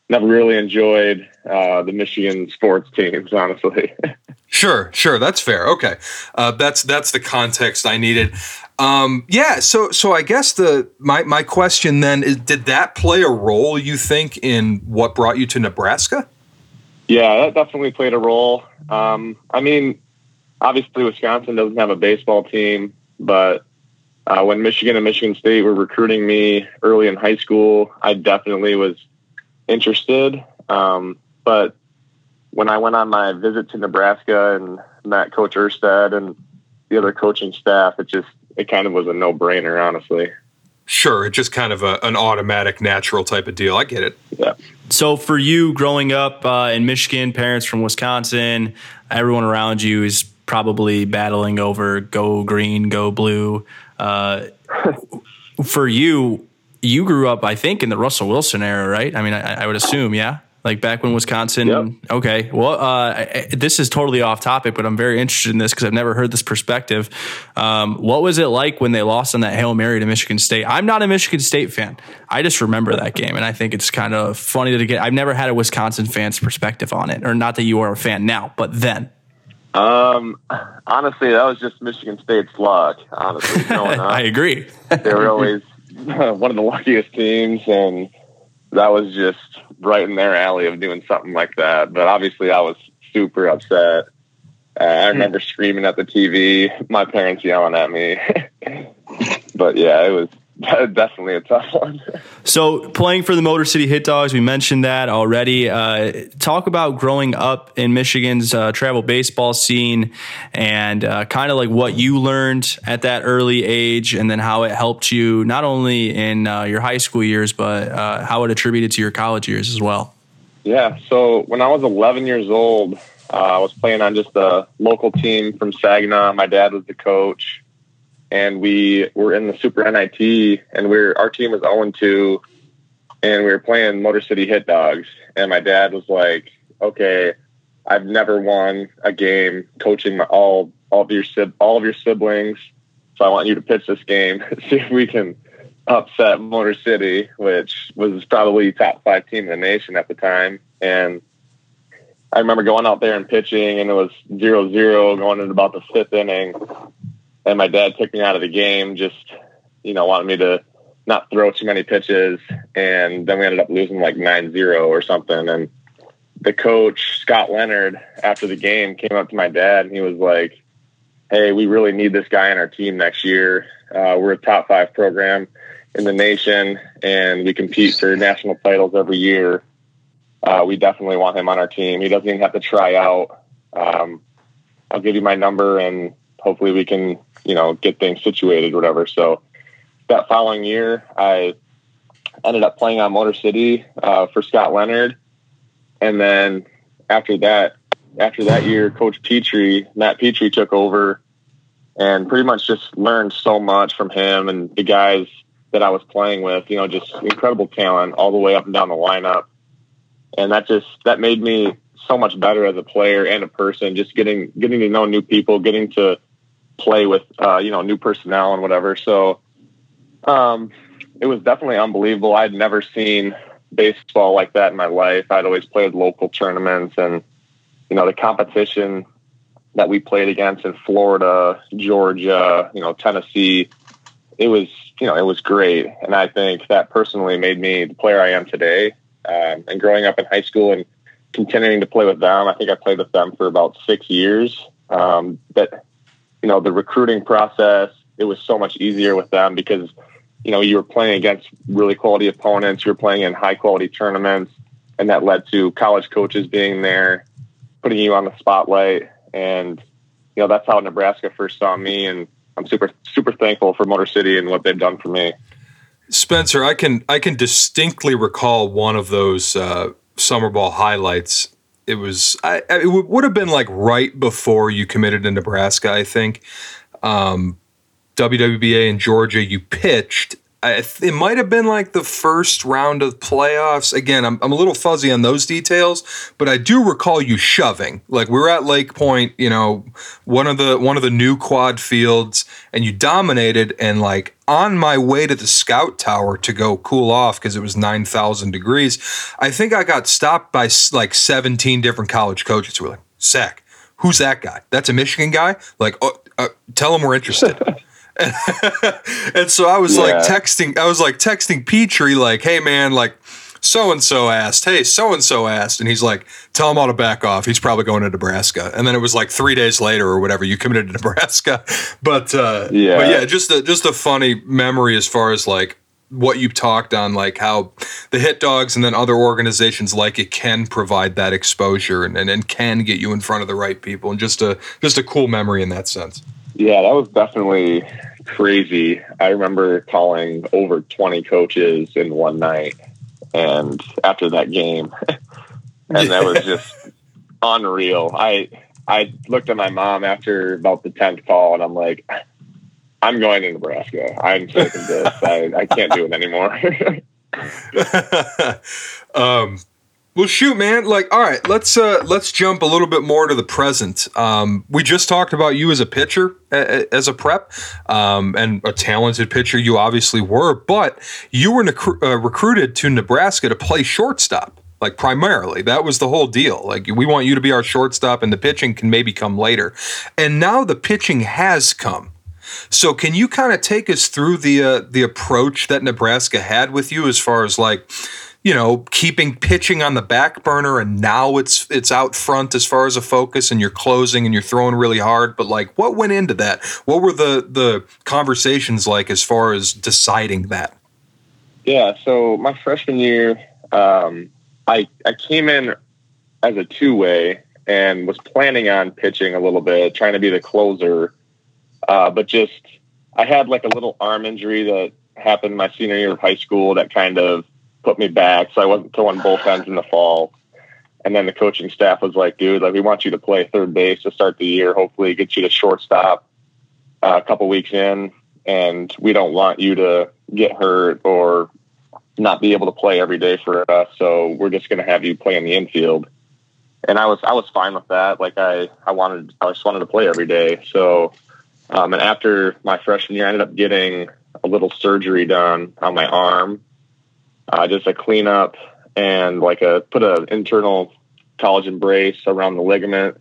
never really enjoyed uh, the Michigan sports teams, honestly. [LAUGHS] sure, sure, that's fair. Okay, uh, that's that's the context I needed. Um, yeah, so so I guess the my my question then is, did that play a role you think in what brought you to Nebraska? Yeah, that definitely played a role. Um, I mean, obviously Wisconsin doesn't have a baseball team, but uh, when Michigan and Michigan State were recruiting me early in high school, I definitely was interested. Um, but when I went on my visit to Nebraska and met Coach Erstad and the other coaching staff, it just it kind of was a no brainer, honestly. Sure, it's just kind of a, an automatic, natural type of deal. I get it. Yeah. So for you, growing up uh, in Michigan, parents from Wisconsin, everyone around you is probably battling over go green, go blue. Uh, [LAUGHS] for you, you grew up, I think, in the Russell Wilson era, right? I mean, I, I would assume, yeah like back when Wisconsin. Yep. Okay, well, uh, this is totally off topic, but I'm very interested in this because I've never heard this perspective. Um, what was it like when they lost on that hail mary to Michigan State? I'm not a Michigan State fan. I just remember that game, and I think it's kind of funny to get. I've never had a Wisconsin fan's perspective on it, or not that you are a fan now, but then. Um, honestly, that was just Michigan State's luck. Honestly, [LAUGHS] I agree. they were always [LAUGHS] one of the luckiest teams, and that was just right in their alley of doing something like that. But obviously, I was super upset. Uh, I hmm. remember screaming at the TV, my parents yelling at me. [LAUGHS] but yeah, it was [LAUGHS] definitely a tough one. so, playing for the Motor City Hit Dogs, we mentioned that already. Uh, talk about growing up in Michigan's uh, travel baseball scene and uh, kind of like what you learned at that early age, and then how it helped you not only in uh, your high school years, but uh, how it attributed to your college years as well. Yeah. So, when I was 11 years old, uh, I was playing on just a local team from Saginaw. My dad was the coach and we were in the Super NIT, and we are our team was 0 2, and we were playing Motor City Hit Dogs. And my dad was like, "Okay, I've never won a game coaching my, all all of your all of your siblings, so I want you to pitch this game, [LAUGHS] see if we can upset Motor City, which was probably top five team in the nation at the time." And I remember going out there and pitching, and it was zero zero going into about the fifth inning and my dad took me out of the game, just you know, wanted me to not throw too many pitches, and then we ended up losing like 9-0 or something. And the coach Scott Leonard, after the game, came up to my dad and he was like, "Hey, we really need this guy on our team next year. Uh, we're a top five program in the nation, and we compete for national titles every year. Uh, we definitely want him on our team. He doesn't even have to try out. Um, I'll give you my number, and hopefully we can you know, get things situated, whatever. So that following year, I ended up playing on Motor City uh, for Scott Leonard, and then after that, after that year, Coach Petrie, Matt Petrie, took over, and pretty much just learned so much from him and the guys that I was playing with. You know, just incredible talent all the way up and down the lineup, and that just that made me so much better as a player and a person. Just getting getting to know new people, getting to play with uh, you know new personnel and whatever. So um, it was definitely unbelievable. I'd never seen baseball like that in my life. I'd always played local tournaments and you know the competition that we played against in Florida, Georgia, you know Tennessee. It was you know it was great, and I think that personally made me the player I am today. Um, and growing up in high school and continuing to play with them, I think I played with them for about six years. Um, that you know, the recruiting process, it was so much easier with them because, you know, you were playing against really quality opponents, you were playing in high quality tournaments, and that led to college coaches being there, putting you on the spotlight. And, you know, that's how Nebraska first saw me. And I'm super, super thankful for Motor City and what they've done for me. Spencer, I can I can distinctly recall one of those uh, summer ball highlights it was I, it would have been like right before you committed to Nebraska, I think. Um, WWBA in Georgia, you pitched it might have been like the first round of playoffs. Again, I'm, I'm a little fuzzy on those details, but I do recall you shoving. Like we were at Lake Point, you know, one of the one of the new quad fields, and you dominated. And like on my way to the scout tower to go cool off because it was nine thousand degrees, I think I got stopped by like 17 different college coaches who were like, "Zach, who's that guy? That's a Michigan guy. Like, oh, uh, tell him we're interested." [LAUGHS] [LAUGHS] and so I was yeah. like texting, I was like texting Petrie, like, hey man, like so and so asked, hey, so and so asked. And he's like, tell him all to back off. He's probably going to Nebraska. And then it was like three days later or whatever, you committed to [LAUGHS] Nebraska. But uh, yeah, but yeah, just a, just a funny memory as far as like what you talked on, like how the hit dogs and then other organizations like it can provide that exposure and, and, and can get you in front of the right people. And just a, just a cool memory in that sense. Yeah, that was definitely crazy. I remember calling over 20 coaches in one night. And after that game, [LAUGHS] and that was just unreal. I, I looked at my mom after about the 10th call and I'm like, I'm going to Nebraska. I'm sick of this. I, I can't do it anymore. [LAUGHS] [LAUGHS] um, well, shoot, man. Like, all right, let's uh, let's jump a little bit more to the present. Um, we just talked about you as a pitcher, a- as a prep, um, and a talented pitcher. You obviously were, but you were uh, recruited to Nebraska to play shortstop. Like primarily, that was the whole deal. Like we want you to be our shortstop, and the pitching can maybe come later. And now the pitching has come. So can you kind of take us through the uh, the approach that Nebraska had with you as far as like you know, keeping pitching on the back burner and now it's it's out front as far as a focus and you're closing and you're throwing really hard, but like what went into that? What were the the conversations like as far as deciding that? Yeah, so my freshman year, um, I I came in as a two way and was planning on pitching a little bit, trying to be the closer, uh, but just I had like a little arm injury that happened my senior year of high school that kind of put me back, so I wasn't throwing both ends in the fall. And then the coaching staff was like, "Dude, like we want you to play third base to start the year. Hopefully, get you to shortstop uh, a couple weeks in, and we don't want you to get hurt or not be able to play every day for us. So we're just going to have you play in the infield." And I was I was fine with that. Like I I wanted I just wanted to play every day. So um, and after my freshman year, I ended up getting a little surgery done on my arm uh, just a cleanup and like a put an internal collagen brace around the ligament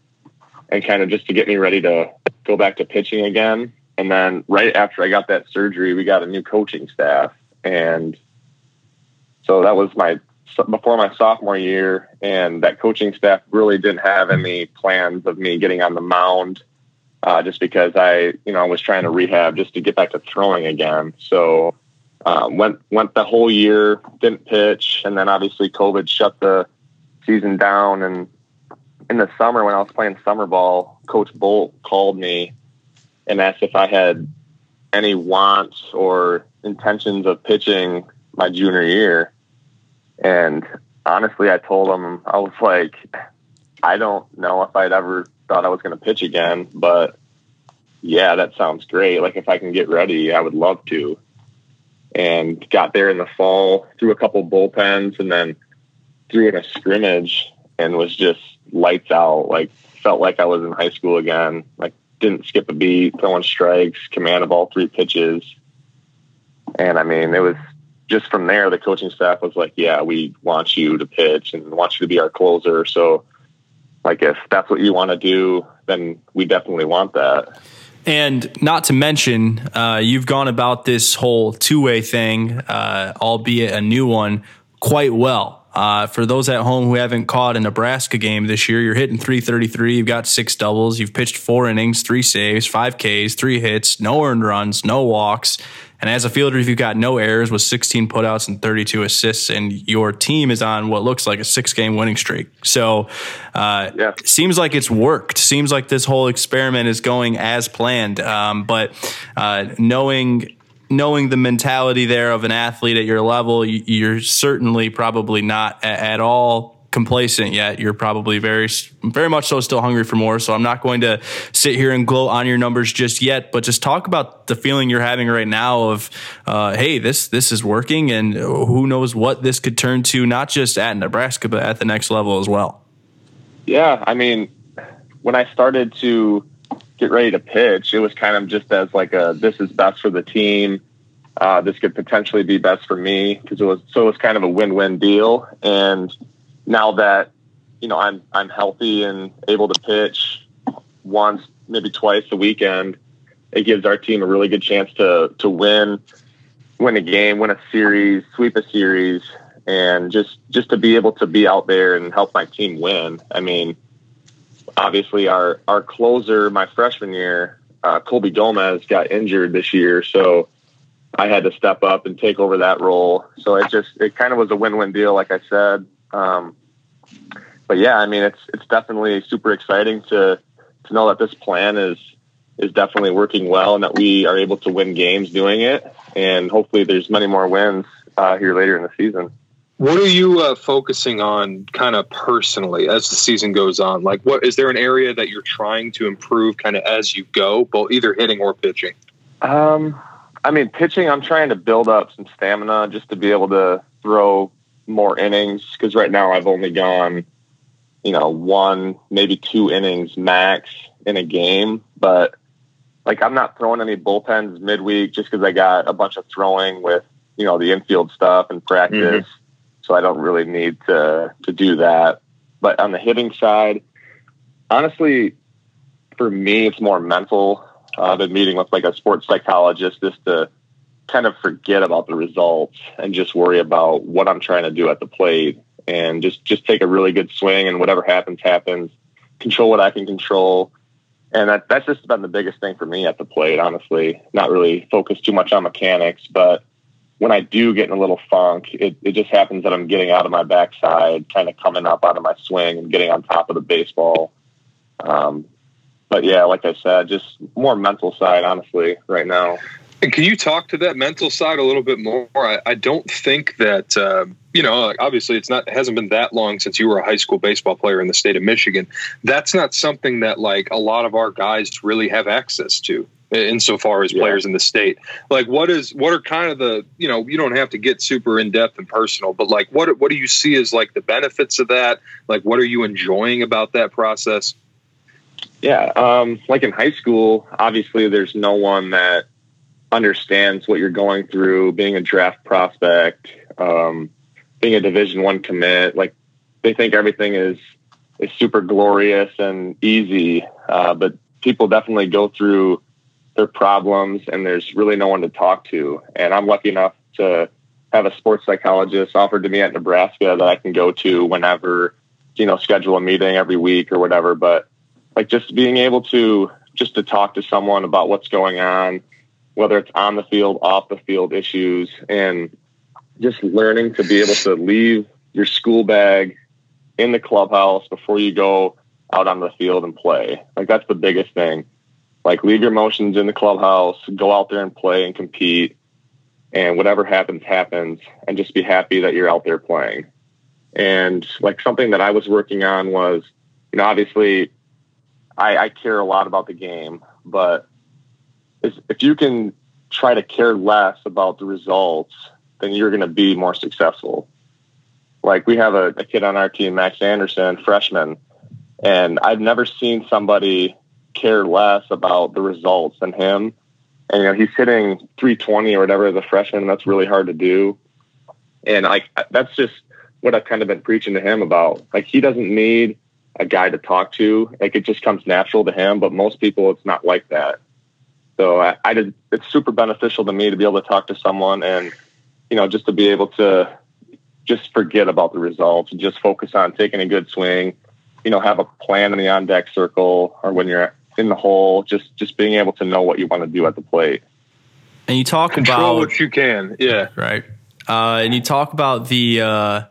and kind of just to get me ready to go back to pitching again. And then right after I got that surgery, we got a new coaching staff. And so that was my before my sophomore year. And that coaching staff really didn't have any plans of me getting on the mound uh, just because I, you know, I was trying to rehab just to get back to throwing again. So um, went went the whole year, didn't pitch, and then obviously COVID shut the season down. And in the summer, when I was playing summer ball, Coach Bolt called me and asked if I had any wants or intentions of pitching my junior year. And honestly, I told him I was like, I don't know if I'd ever thought I was going to pitch again, but yeah, that sounds great. Like if I can get ready, I would love to and got there in the fall, threw a couple bullpens, and then threw in a scrimmage and was just lights out. Like felt like I was in high school again. Like didn't skip a beat, throwing strikes, command of all three pitches. And I mean, it was just from there. The coaching staff was like, "Yeah, we want you to pitch and want you to be our closer." So, like, if that's what you want to do, then we definitely want that. And not to mention, uh, you've gone about this whole two way thing, uh, albeit a new one, quite well. Uh, for those at home who haven't caught a Nebraska game this year, you're hitting 333. You've got six doubles. You've pitched four innings, three saves, five Ks, three hits, no earned runs, no walks. And as a fielder, if you've got no errors with 16 putouts and 32 assists, and your team is on what looks like a six game winning streak. So, uh, yeah. seems like it's worked. Seems like this whole experiment is going as planned. Um, but uh, knowing knowing the mentality there of an athlete at your level, you're certainly probably not at all complacent yet. You're probably very, very much so still hungry for more. So I'm not going to sit here and gloat on your numbers just yet, but just talk about the feeling you're having right now of, uh, hey, this this is working, and who knows what this could turn to, not just at Nebraska, but at the next level as well. Yeah, I mean, when I started to get ready to pitch, it was kind of just as like a this is best for the team. Uh, this could potentially be best for me because it was so it was kind of a win-win deal and now that you know I'm I'm healthy and able to pitch once, maybe twice a weekend, it gives our team a really good chance to to win, win a game, win a series, sweep a series, and just just to be able to be out there and help my team win. I mean, obviously our our closer my freshman year, uh, Colby Gomez got injured this year, so I had to step up and take over that role. So it just it kind of was a win win deal, like I said. Um, but yeah, I mean, it's it's definitely super exciting to to know that this plan is is definitely working well and that we are able to win games doing it. And hopefully there's many more wins uh, here later in the season. What are you uh, focusing on kind of personally as the season goes on? Like, what is there an area that you're trying to improve kind of as you go, both either hitting or pitching? Um, I mean, pitching, I'm trying to build up some stamina just to be able to throw more innings because right now I've only gone, you know, one, maybe two innings max in a game. But like, I'm not throwing any bullpens midweek just because I got a bunch of throwing with, you know, the infield stuff and practice. Mm-hmm so I don't really need to to do that. But on the hitting side, honestly, for me, it's more mental. Uh, I've been meeting with like a sports psychologist just to kind of forget about the results and just worry about what I'm trying to do at the plate and just just take a really good swing and whatever happens happens. Control what I can control. And that, that's just been the biggest thing for me at the plate, honestly. Not really focus too much on mechanics, but when I do get in a little funk, it, it just happens that I'm getting out of my backside, kind of coming up out of my swing and getting on top of the baseball. Um, but yeah, like I said, just more mental side, honestly, right now. And can you talk to that mental side a little bit more? I, I don't think that uh, you know. Obviously, it's not it hasn't been that long since you were a high school baseball player in the state of Michigan. That's not something that like a lot of our guys really have access to insofar as players yeah. in the state. Like, what is what are kind of the you know you don't have to get super in depth and personal, but like what what do you see as like the benefits of that? Like, what are you enjoying about that process? Yeah, um, like in high school, obviously there's no one that understands what you're going through. Being a draft prospect, um, being a Division One commit, like they think everything is is super glorious and easy, uh, but people definitely go through their problems and there's really no one to talk to. And I'm lucky enough to have a sports psychologist offered to me at Nebraska that I can go to whenever, you know, schedule a meeting every week or whatever. But like just being able to just to talk to someone about what's going on, whether it's on the field, off the field issues, and just learning to be able to leave your school bag in the clubhouse before you go out on the field and play. Like that's the biggest thing like leave your emotions in the clubhouse, go out there and play and compete, and whatever happens, happens, and just be happy that you're out there playing. And like something that I was working on was, you know, obviously I, I care a lot about the game, but if you can try to care less about the results, then you're going to be more successful. Like we have a, a kid on our team, Max Anderson, freshman, and I've never seen somebody care less about the results than him. And you know, he's hitting 320 or whatever as a freshman. That's really hard to do. And I, that's just what I've kind of been preaching to him about. Like he doesn't need a guy to talk to. Like it just comes natural to him. But most people, it's not like that. So I, I did. It's super beneficial to me to be able to talk to someone and, you know, just to be able to just forget about the results and just focus on taking a good swing. You know, have a plan in the on deck circle or when you're in the hole, just just being able to know what you want to do at the plate. And you talk Control about what you can, yeah, right. Uh, and you talk about the uh,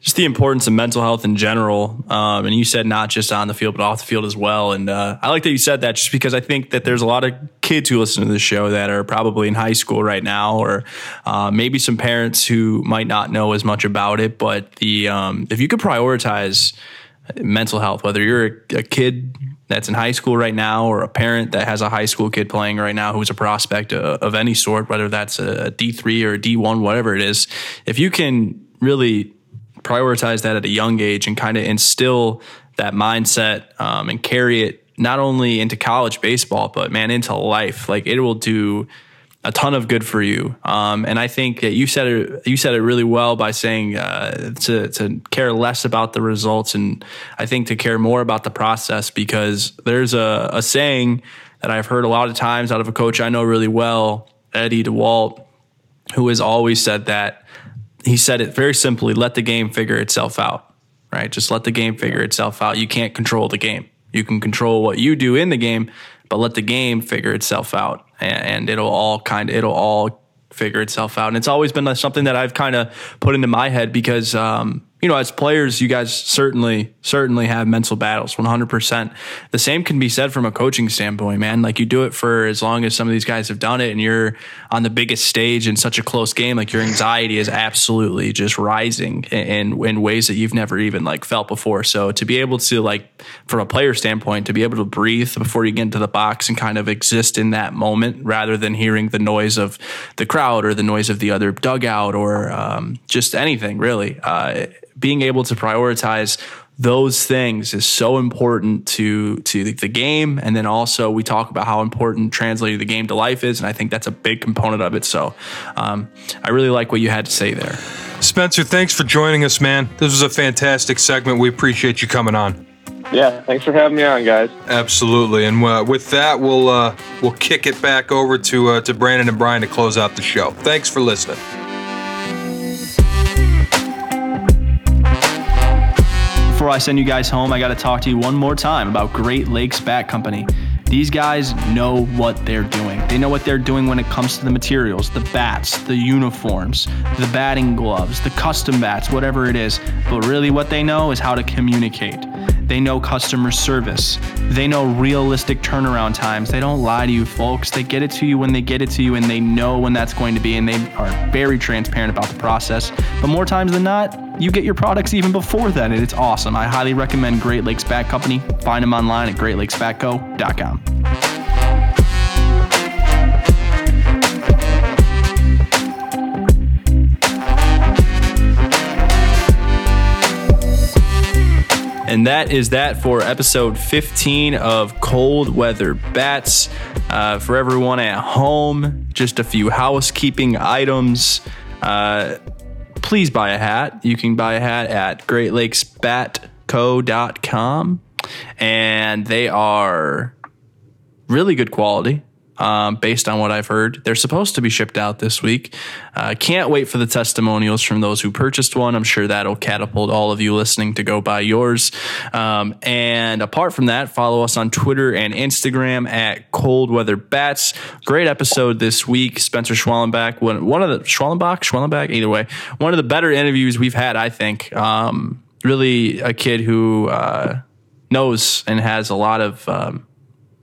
just the importance of mental health in general. Um, and you said not just on the field, but off the field as well. And uh, I like that you said that, just because I think that there's a lot of kids who listen to this show that are probably in high school right now, or uh, maybe some parents who might not know as much about it. But the um, if you could prioritize mental health, whether you're a, a kid that's in high school right now or a parent that has a high school kid playing right now who's a prospect of, of any sort, whether that's a D3 or a D1, whatever it is, if you can really prioritize that at a young age and kind of instill that mindset um, and carry it not only into college baseball, but man, into life, like it will do a ton of good for you. Um, and I think that you said it you said it really well by saying uh, to to care less about the results, and I think to care more about the process because there's a, a saying that I've heard a lot of times out of a coach I know really well, Eddie DeWalt, who has always said that. He said it very simply: let the game figure itself out. Right, just let the game figure itself out. You can't control the game. You can control what you do in the game, but let the game figure itself out and, it'll all kind of it'll all figure itself out. And it's always been something that I've kind of put into my head because um, you know, as players, you guys certainly, certainly have mental battles, 100%. The same can be said from a coaching standpoint, man. Like you do it for as long as some of these guys have done it and you're on the biggest stage in such a close game, like your anxiety is absolutely just rising in, in ways that you've never even like felt before. So to be able to like, from a player standpoint, to be able to breathe before you get into the box and kind of exist in that moment rather than hearing the noise of the crowd or the noise of the other dugout or um, just anything really. Uh, being able to prioritize those things is so important to to the game. And then also we talk about how important translating the game to life is. And i think that's a big component of it. So um, i really like what you had to say there. Spencer thanks for joining us man. This was a fantastic segment. We appreciate you coming on. Yeah thanks for having me on guys. Absolutely. And uh, with that we'll uh, we'll kick it back over to uh, to brandon and brian to close out the show. Thanks for listening before I send you guys home, I got to talk to you one more time about Great Lakes Bat Company. These guys know what they're doing. They know what they're doing when it comes to the materials, the bats, the uniforms, the batting gloves, the custom bats, whatever it is. But really, what they know is how to communicate. They know customer service. They know realistic turnaround times. They don't lie to you, folks. They get it to you when they get it to you, and they know when that's going to be, and they are very transparent about the process. But more times than not, you get your products even before then, and it's awesome. I highly recommend Great Lakes Bat Company. Find them online at greatlakesbatco.com. And that is that for episode 15 of Cold Weather Bats. Uh, for everyone at home, just a few housekeeping items. Uh, please buy a hat. You can buy a hat at greatlakesbatco.com. And they are really good quality um, based on what I've heard. They're supposed to be shipped out this week. Uh, can't wait for the testimonials from those who purchased one. I'm sure that'll catapult all of you listening to go buy yours. Um, and apart from that, follow us on Twitter and Instagram at Cold Weather Bats. Great episode this week. Spencer Schwellenbach, one, one of the Schwellenbach, Schwellenbach, either way, one of the better interviews we've had, I think. Um, really a kid who uh, knows and has a lot of um,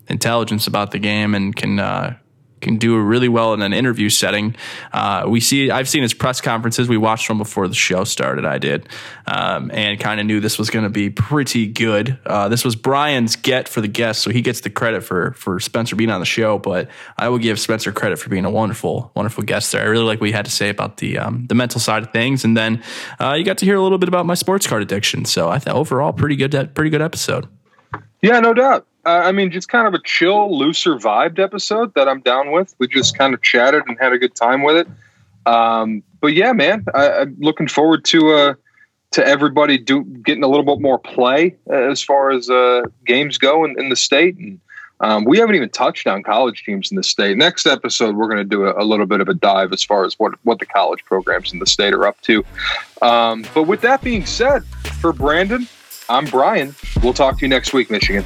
intelligence about the game and can uh, can do really well in an interview setting. Uh, we see I've seen his press conferences. We watched them before the show started. I did, um, and kind of knew this was going to be pretty good. Uh, this was Brian's get for the guest, so he gets the credit for for Spencer being on the show. But I will give Spencer credit for being a wonderful, wonderful guest there. I really like what he had to say about the um, the mental side of things, and then uh, you got to hear a little bit about my sports card addiction. So I thought overall pretty good, pretty good episode. Yeah, no doubt. Uh, I mean, just kind of a chill, looser vibed episode that I'm down with. We just kind of chatted and had a good time with it. Um, but yeah, man, I, am looking forward to uh, to everybody do getting a little bit more play as far as uh, games go in, in the state. And um, we haven't even touched on college teams in the state. Next episode, we're going to do a, a, little bit of a dive as far as what what the college programs in the state are up to. Um, but with that being said, for Brandon, I'm Brian. We'll talk to you next week, Michigan.